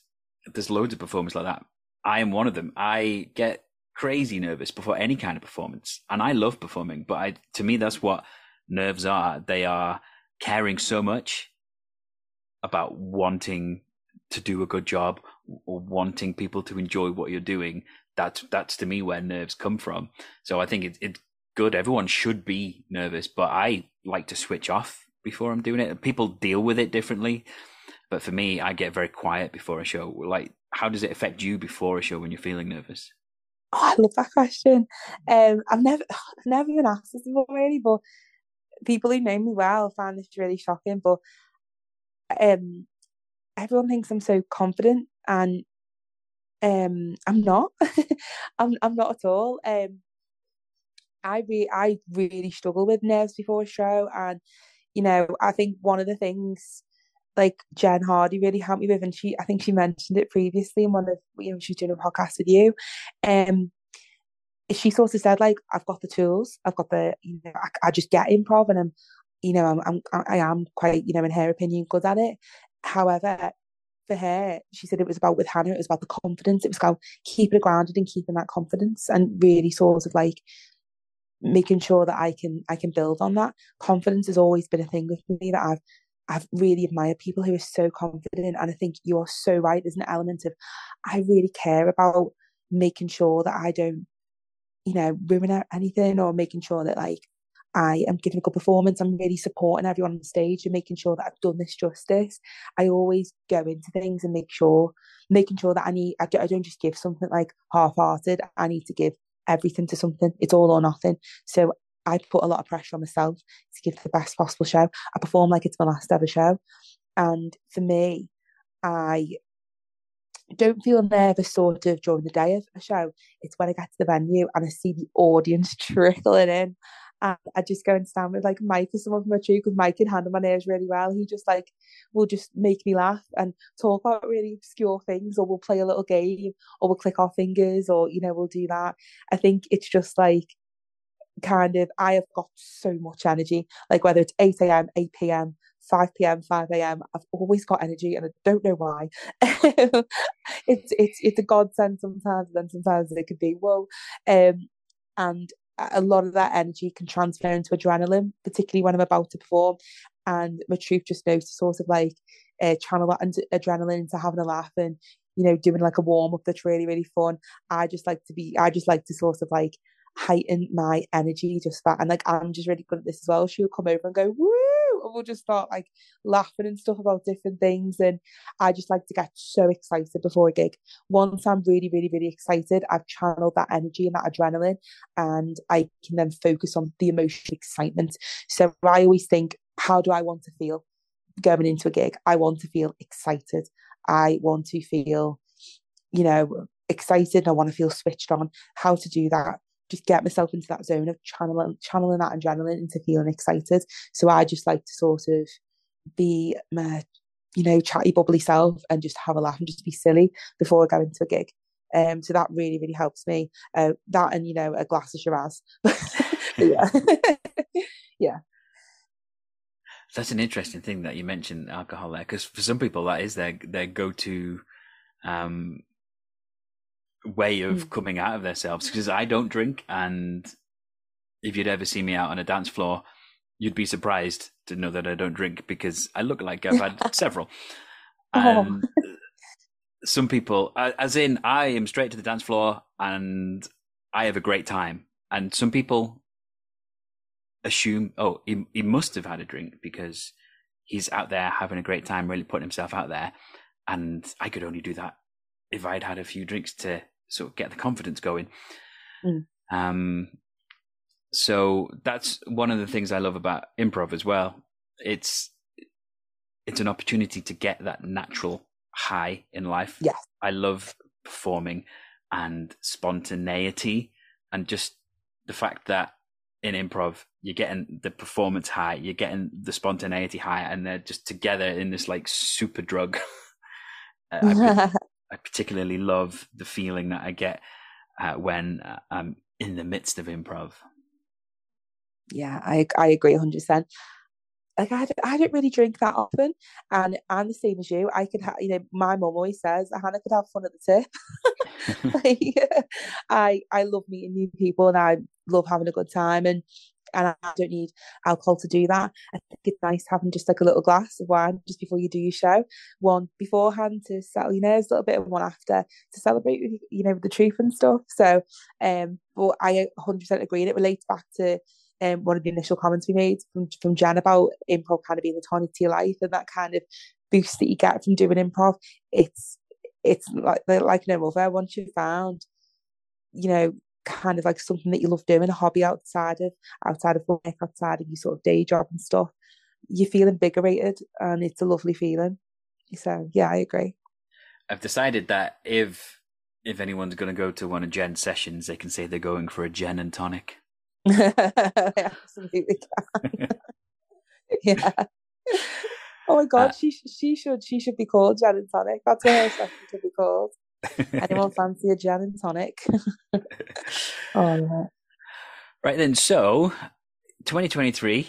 there's loads of performers like that. I am one of them. I get crazy nervous before any kind of performance, and I love performing. But I, to me, that's what nerves are. They are caring so much about wanting to do a good job or wanting people to enjoy what you're doing. That's that's to me where nerves come from. So I think it's it's good. Everyone should be nervous, but I like to switch off before I'm doing it. People deal with it differently, but for me, I get very quiet before a show. Like, how does it affect you before a show when you're feeling nervous? Oh, I love that question. Um, I've never, [LAUGHS] I've never been asked this before, really, but people who know me well find this really shocking. But um, everyone thinks I'm so confident, and um, I'm not. [LAUGHS] I'm, I'm not at all. Um, I re- I really struggle with nerves before a show, and you know, I think one of the things like Jen Hardy really helped me with, and she I think she mentioned it previously in one of you know she's doing a podcast with you, um, she sort of said like I've got the tools, I've got the you know I, I just get improv, and I'm you know I'm, I'm I am quite you know in her opinion good at it. However, for her, she said it was about with Hannah, it was about the confidence. It was about keeping it grounded and keeping that confidence and really sort of like making sure that I can I can build on that. Confidence has always been a thing with me that I've I've really admired people who are so confident and I think you're so right. There's an element of I really care about making sure that I don't, you know, ruin anything or making sure that like I am giving a good performance. I'm really supporting everyone on stage and making sure that I've done this justice. I always go into things and make sure, making sure that I need, I don't just give something like half hearted. I need to give everything to something. It's all or nothing. So I put a lot of pressure on myself to give the best possible show. I perform like it's my last ever show. And for me, I don't feel nervous sort of during the day of a show. It's when I get to the venue and I see the audience [LAUGHS] trickling in And I just go and stand with like Mike or someone from my troupe because Mike can handle my nerves really well. He just like will just make me laugh and talk about really obscure things, or we'll play a little game, or we'll click our fingers, or you know, we'll do that. I think it's just like kind of I have got so much energy, like whether it's 8 a.m., 8 p.m., 5 p.m., 5 a.m. I've always got energy and I don't know why. [LAUGHS] it's it's it's a godsend sometimes, and then sometimes it could be whoa. Um, and a lot of that energy can transfer into adrenaline, particularly when I'm about to perform. And my troupe just knows to sort of like uh, channel that adrenaline into having a laugh and you know doing like a warm up that's really really fun. I just like to be. I just like to sort of like heighten my energy just that. And like I'm just really good at this as well. She'll come over and go woo and we'll just start like laughing and stuff about different things. And I just like to get so excited before a gig. Once I'm really, really, really excited, I've channeled that energy and that adrenaline, and I can then focus on the emotional excitement. So I always think, how do I want to feel going into a gig? I want to feel excited. I want to feel, you know, excited. I want to feel switched on. How to do that? Just get myself into that zone of channeling channeling that adrenaline into feeling excited. So I just like to sort of be my, you know, chatty bubbly self and just have a laugh and just be silly before I go into a gig. Um, so that really, really helps me. Uh, that and you know, a glass of Shiraz. [LAUGHS] yeah, [LAUGHS] yeah. That's an interesting thing that you mentioned alcohol there, because for some people that is their their go to um, way of mm. coming out of themselves because I don't drink and if you'd ever see me out on a dance floor you'd be surprised to know that I don't drink because I look like I've had [LAUGHS] several and oh. some people as in I am straight to the dance floor and I have a great time and some people assume oh he, he must have had a drink because he's out there having a great time really putting himself out there and I could only do that if I'd had a few drinks to sort of get the confidence going. Mm. Um, so that's one of the things I love about improv as well. It's it's an opportunity to get that natural high in life. Yes. I love performing and spontaneity and just the fact that in improv you're getting the performance high, you're getting the spontaneity high, and they're just together in this like super drug. [LAUGHS] uh, [LAUGHS] I particularly love the feeling that I get uh, when uh, I'm in the midst of improv. Yeah, I I agree 100. percent Like I, I don't really drink that often, and I'm the same as you. I could have, you know, my mum always says Hannah could have fun at the tip. [LAUGHS] [LAUGHS] like, [LAUGHS] I I love meeting new people, and I love having a good time, and and I don't need alcohol to do that. I think it's nice having just like a little glass of wine just before you do your show, one beforehand to settle your nerves a little bit, and one after to celebrate with you know the truth and stuff. So, um, but I 100% agree, and it relates back to um one of the initial comments we made from from Jen about improv kind of being the tonic to your life and that kind of boost that you get from doing improv. It's it's like like no other. Once you've found, you know, kind of like something that you love doing, a hobby outside of outside of work, outside of your sort of day job and stuff, you feel invigorated and it's a lovely feeling. So yeah, I agree. I've decided that if if anyone's going to go to one of Jen's sessions, they can say they're going for a Jen and tonic. [LAUGHS] [LAUGHS] Absolutely [LAUGHS] yeah. Oh my god, uh, she she should she should be called Jen and tonic. That's what her session should be called. [LAUGHS] Anyone fancy a gin and tonic? [LAUGHS] oh yeah. Right then, so 2023.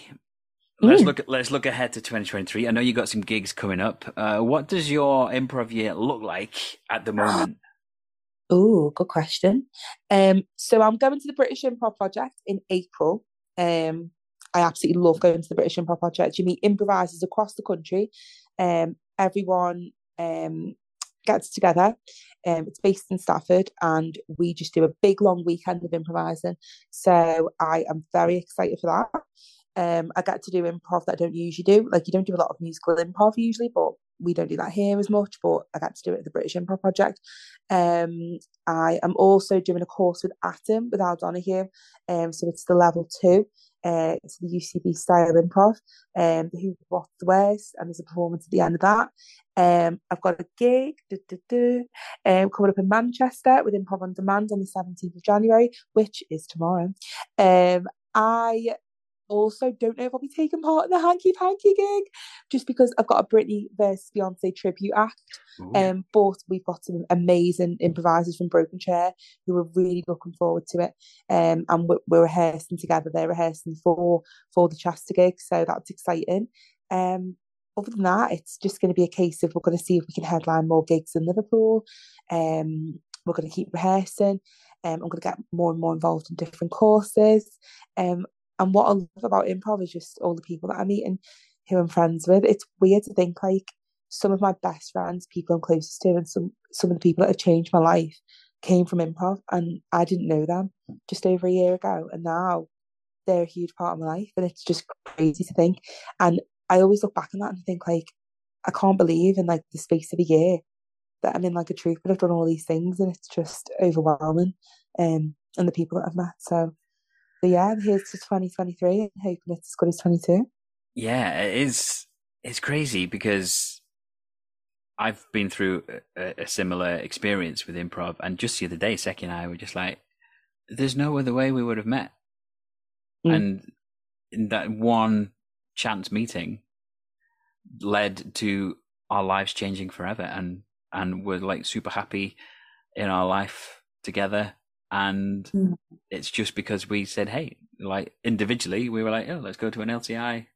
Let's mm. look. At, let's look ahead to 2023. I know you got some gigs coming up. Uh, what does your improv year look like at the moment? [GASPS] Oh, good question. Um, so I'm going to the British Improv Project in April. Um, I absolutely love going to the British Improv Project. You meet improvisers across the country. Um, everyone um gets together. Um, it's based in Stafford, and we just do a big long weekend of improvising. So I am very excited for that. Um, I get to do improv that I don't usually do. Like you don't do a lot of musical improv usually, but we don't do that here as much. But I get to do it at the British Improv Project. Um, I am also doing a course with Atom with Al Donahue. Um, so it's the level two uh, to the UCB style improv, um, Who What the Wears, and there's a performance at the end of that. Um, I've got a gig um, coming up in Manchester with Improv on Demand on the 17th of January, which is tomorrow. Um, I also don't know if I'll be taking part in the Hanky Panky gig, just because I've got a Britney versus Beyonce tribute act. Um, but we've got some amazing improvisers from Broken Chair who are really looking forward to it. Um, and we're, we're rehearsing together. They're rehearsing for for the Chester gig, so that's exciting. Um, other than that, it's just going to be a case of we're going to see if we can headline more gigs in Liverpool. Um, we're going to keep rehearsing. Um, I'm going to get more and more involved in different courses. Um, and what I love about improv is just all the people that I meet and who I'm friends with. It's weird to think like some of my best friends, people I'm closest to, and some some of the people that have changed my life came from improv, and I didn't know them just over a year ago, and now they're a huge part of my life, and it's just crazy to think. And I always look back on that and think like, I can't believe in like the space of a year that I'm in like a troupe, and I've done all these things, and it's just overwhelming. Um, and the people that I've met. So, so yeah, here's to 2023 and hoping it's as good as 22. Yeah, it is. It's crazy because I've been through a, a, similar experience with improv, and just the other day, Seki and I were just like, "There's no other way we would have met," mm. and in that one chance meeting led to our lives changing forever, and and we're like super happy in our life together, and mm. it's just because we said, "Hey," like individually, we were like, "Oh, let's go to an LCI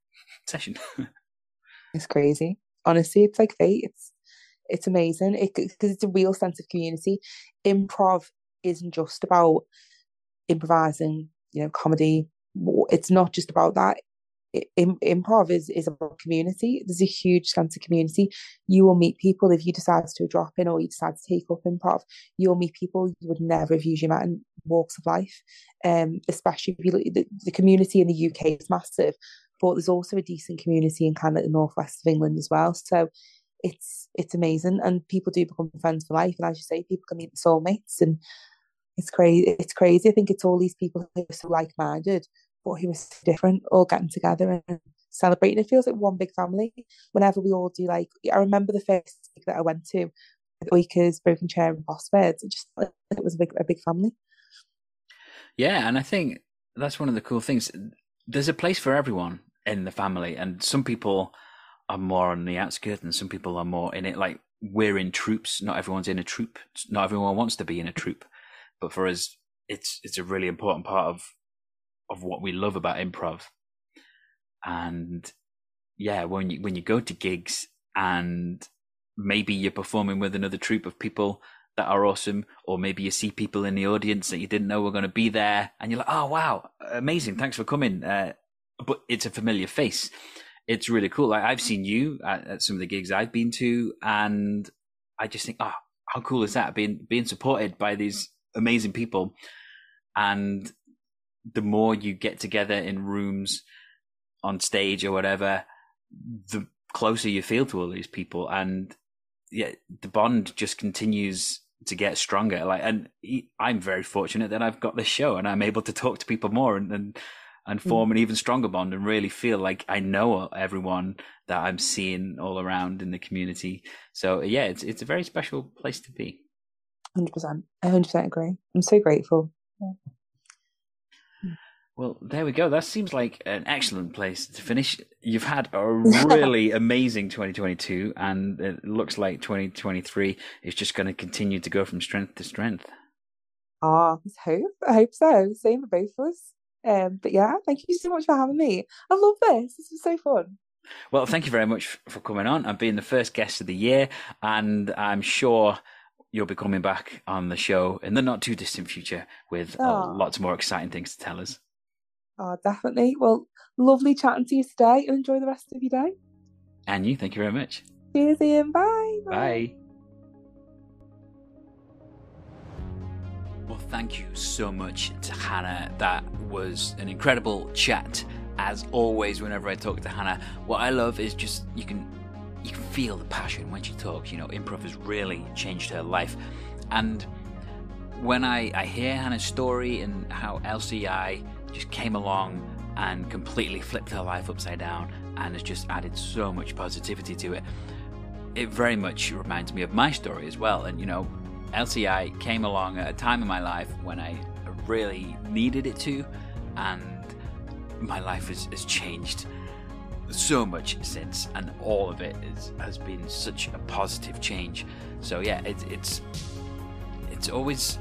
session." [LAUGHS] it's crazy. Honestly, it's like fate. It's it's amazing because it, it's a real sense of community. Improv isn't just about improvising, you know, comedy. It's not just about that. Improv is is about community. There's a huge sense of community. You will meet people if you decide to drop in or you decide to take up improv. You'll meet people you would never have usually met in walks of life. Um, especially if you look, the, the community in the UK is massive, but there's also a decent community in kind of the northwest of England as well. So it's it's amazing and people do become friends for life and as you say people can meet soulmates and it's crazy it's crazy i think it's all these people who are so like-minded but so different all getting together and celebrating it feels like one big family whenever we all do like i remember the first that i went to with Oikers, Broken Chair and Bossbirds it just like, it was a big a big family yeah and i think that's one of the cool things there's a place for everyone in the family and some people are more on the outskirts and some people are more in it. Like we're in troupes. Not everyone's in a troupe. Not everyone wants to be in a troupe. But for us, it's it's a really important part of of what we love about improv. And yeah, when you when you go to gigs and maybe you're performing with another troupe of people that are awesome, or maybe you see people in the audience that you didn't know were going to be there, and you're like, "Oh wow, amazing! Thanks for coming." Uh, but it's a familiar face, it's really cool. Like I've seen you at, at, some of the gigs I've been to, and I just think, oh, how cool is that? Being being supported by these amazing people, and the more you get together in rooms, on stage or whatever, the closer you feel to all these people, and yeah, the bond just continues to get stronger. Like, and I'm very fortunate that I've got this show and I'm able to talk to people more and, and and form mm. an even stronger bond and really feel like I know everyone that I'm seeing all around in the community. So yeah, it's it's a very special place to be. Hundred percent, I hundred percent agree. I'm so grateful. Well, there we go. That seems like an excellent place to finish. You've had a [LAUGHS] really amazing 2022, and it looks like 2023 is just going to continue to go from strength to strength. Ah, oh, I hope. I hope so. Same for both of us. Um, but yeah, thank you so much for having me. I love this. This was so fun. Well, thank you very much for coming on and being the first guest of the year. And I'm sure you'll be coming back on the show in the not too distant future with uh, lots more exciting things to tell us. Oh, definitely. Well, lovely chatting to you today. and Enjoy the rest of your day. And you, thank you very much. Cheers, Ian. Bye. Bye. Bye. Well, thank you so much to Hannah. That was an incredible chat. As always, whenever I talk to Hannah, what I love is just you can you can feel the passion when she talks. You know, improv has really changed her life, and when I, I hear Hannah's story and how LCI just came along and completely flipped her life upside down and has just added so much positivity to it, it very much reminds me of my story as well. And you know, LCI came along at a time in my life when I really needed it to, and my life has, has changed so much since, and all of it is, has been such a positive change. So yeah, it, it's it's always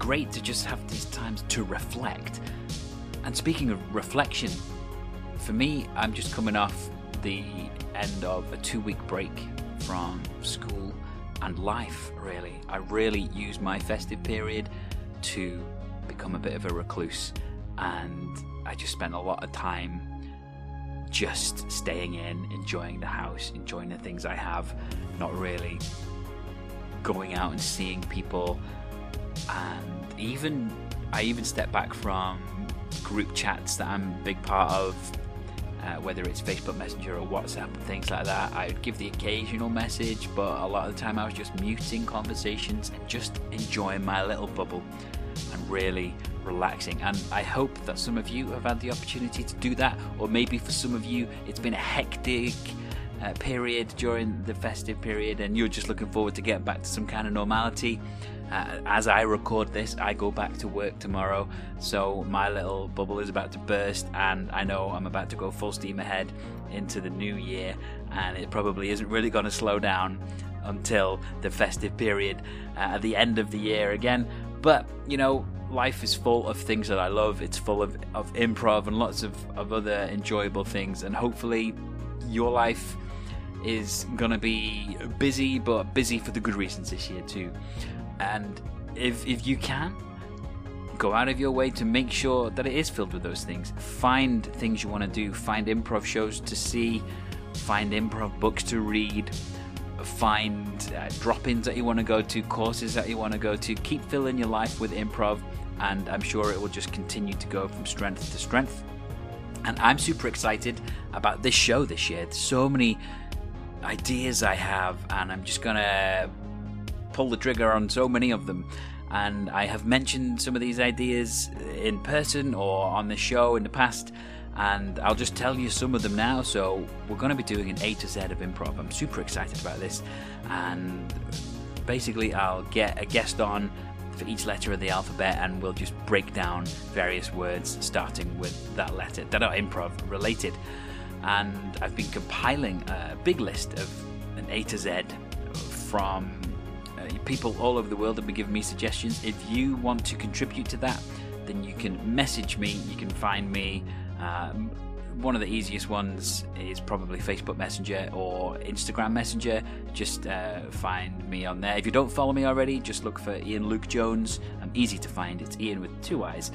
great to just have these times to reflect. And speaking of reflection, for me, I'm just coming off the end of a two week break from school and life, really. I really used my festive period to become a bit of a recluse, and I just spent a lot of time just staying in, enjoying the house, enjoying the things I have, not really going out and seeing people. And even I even step back from group chats that I'm a big part of, uh, whether it's Facebook Messenger or WhatsApp and things like that. I would give the occasional message, but a lot of the time I was just muting conversations and just enjoying my little bubble and really relaxing. And I hope that some of you have had the opportunity to do that, or maybe for some of you it's been a hectic. Uh, period during the festive period, and you're just looking forward to getting back to some kind of normality. Uh, as I record this, I go back to work tomorrow, so my little bubble is about to burst, and I know I'm about to go full steam ahead into the new year, and it probably isn't really going to slow down until the festive period uh, at the end of the year again. But, you know, life is full of things that I love. It's full of, of improv and lots of, of other enjoyable things. And hopefully, your life is going to be busy, but busy for the good reasons this year, too. And if, if you can, go out of your way to make sure that it is filled with those things. Find things you want to do, find improv shows to see, find improv books to read find uh, drop ins that you want to go to, courses that you want to go to. Keep filling your life with improv, and I'm sure it will just continue to go from strength to strength. And I'm super excited about this show this year. There's so many ideas I have, and I'm just gonna pull the trigger on so many of them. And I have mentioned some of these ideas in person or on the show in the past and I'll just tell you some of them now. So, we're going to be doing an A to Z of improv. I'm super excited about this, and basically, I'll get a guest on for each letter of the alphabet, and we'll just break down various words starting with that letter that are improv related. And I've been compiling a big list of an A to Z from people all over the world have been giving me suggestions. If you want to contribute to that, then you can message me. You can find me um, one of the easiest ones is probably Facebook Messenger or Instagram Messenger. Just uh, find me on there. If you don't follow me already, just look for Ian Luke Jones. I'm easy to find. It's Ian with two eyes.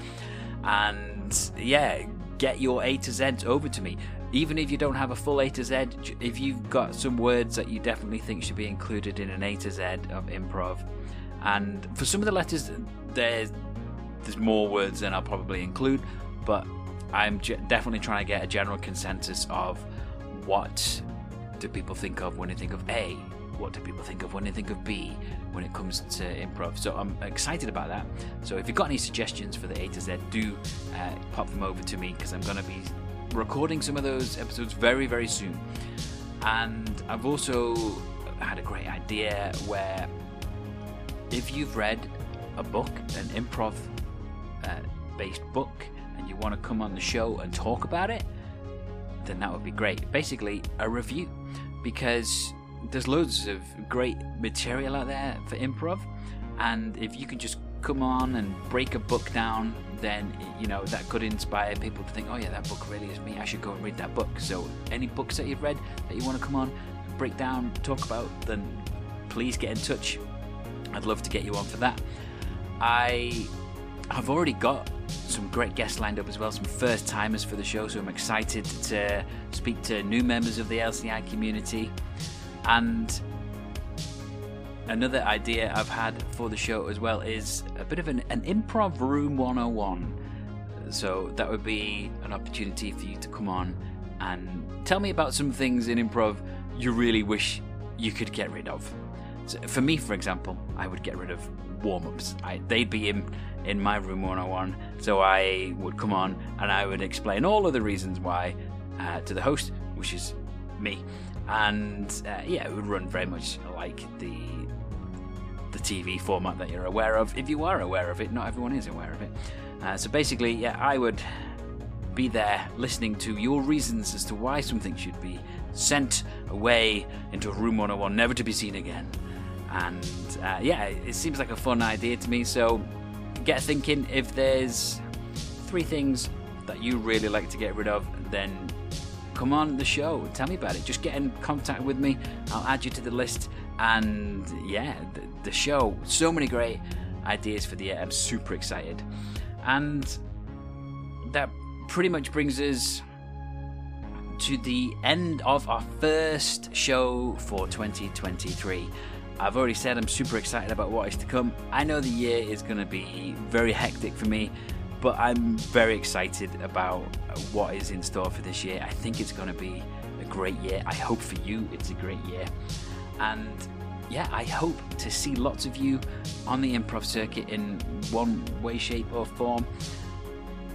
And yeah, get your A to Z over to me. Even if you don't have a full A to Z, if you've got some words that you definitely think should be included in an A to Z of improv, and for some of the letters, there's there's more words than I'll probably include, but I'm definitely trying to get a general consensus of what do people think of when they think of A, what do people think of when they think of B when it comes to improv. So I'm excited about that. So if you've got any suggestions for the A to Z, do uh, pop them over to me because I'm going to be recording some of those episodes very, very soon. And I've also had a great idea where if you've read a book, an improv uh, based book, and you want to come on the show and talk about it, then that would be great. Basically, a review, because there's loads of great material out there for improv, and if you can just come on and break a book down, then you know that could inspire people to think, oh yeah, that book really is me. I should go and read that book. So, any books that you've read that you want to come on, break down, talk about, then please get in touch. I'd love to get you on for that. I have already got some great guests lined up as well, some first timers for the show. So I'm excited to speak to new members of the LCI community. And another idea I've had for the show as well is a bit of an, an improv room 101. So that would be an opportunity for you to come on and tell me about some things in improv you really wish you could get rid of. So for me, for example, I would get rid of warm ups. They'd be in in my room 101. So I would come on and I would explain all of the reasons why uh, to the host, which is me. And uh, yeah, it would run very much like the the TV format that you're aware of. If you are aware of it, not everyone is aware of it. Uh, so basically, yeah, I would be there listening to your reasons as to why something should be sent away into room 101, never to be seen again. And uh, yeah, it seems like a fun idea to me. So get thinking if there's three things that you really like to get rid of, then come on the show. Tell me about it. Just get in contact with me. I'll add you to the list. And yeah, the, the show. So many great ideas for the year. I'm super excited. And that pretty much brings us to the end of our first show for 2023. I've already said I'm super excited about what is to come. I know the year is going to be very hectic for me, but I'm very excited about uh, what is in store for this year. I think it's going to be a great year. I hope for you it's a great year. And yeah, I hope to see lots of you on the improv circuit in one way, shape, or form.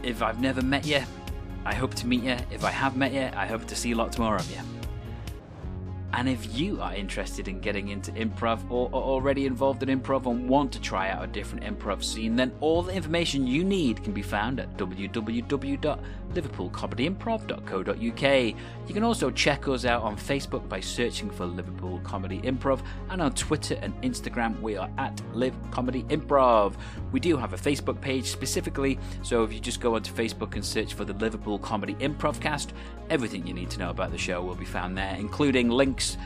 If I've never met you, I hope to meet you. If I have met you, I hope to see lots more of you. And if you are interested in getting into improv or are already involved in improv and want to try out a different improv scene, then all the information you need can be found at www.liverpoolcomedyimprov.co.uk. You can also check us out on Facebook by searching for Liverpool Comedy Improv, and on Twitter and Instagram we are at Live Comedy Improv. We do have a Facebook page specifically, so if you just go onto Facebook and search for the Liverpool Comedy Improv cast, everything you need to know about the show will be found there, including links links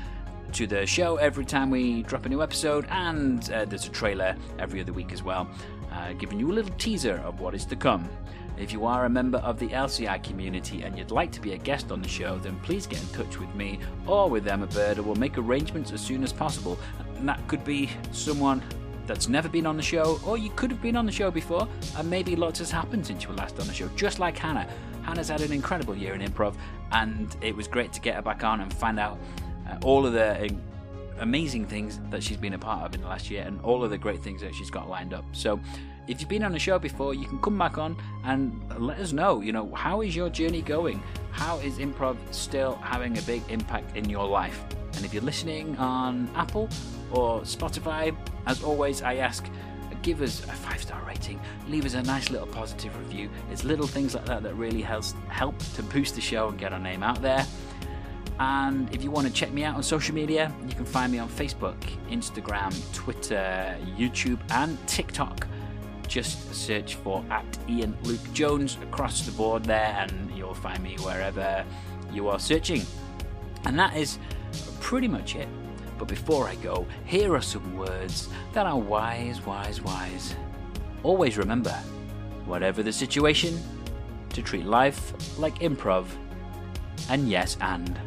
to the show every time we drop a new episode, and uh, there's a trailer every other week as well, uh, giving you a little teaser of what is to come. If you are a member of the LCI community and you'd like to be a guest on the show, then please get in touch with me or with Emma Bird, and we'll make arrangements as soon as possible. And that could be someone that's never been on the show, or you could have been on the show before, and maybe lots has happened since you were last on the show, just like Hannah. Hannah's had an incredible year in improv, and it was great to get her back on and find out uh, all of the amazing things that she's been a part of in the last year and all of the great things that she's got lined up. So, if you've been on the show before, you can come back on and let us know, you know, how is your journey going? How is improv still having a big impact in your life? And if you're listening on Apple or Spotify, as always, I ask give us a five star rating, leave us a nice little positive review. It's little things like that that really helps help to boost the show and get our name out there. And if you want to check me out on social media, you can find me on Facebook, Instagram, Twitter, YouTube, and TikTok. Just search for at Ian Luke Jones across the board there, and you'll find me wherever you are searching. And that is pretty much it. But before I go, here are some words that are wise, wise, wise. Always remember, whatever the situation, to treat life like improv, and yes, and.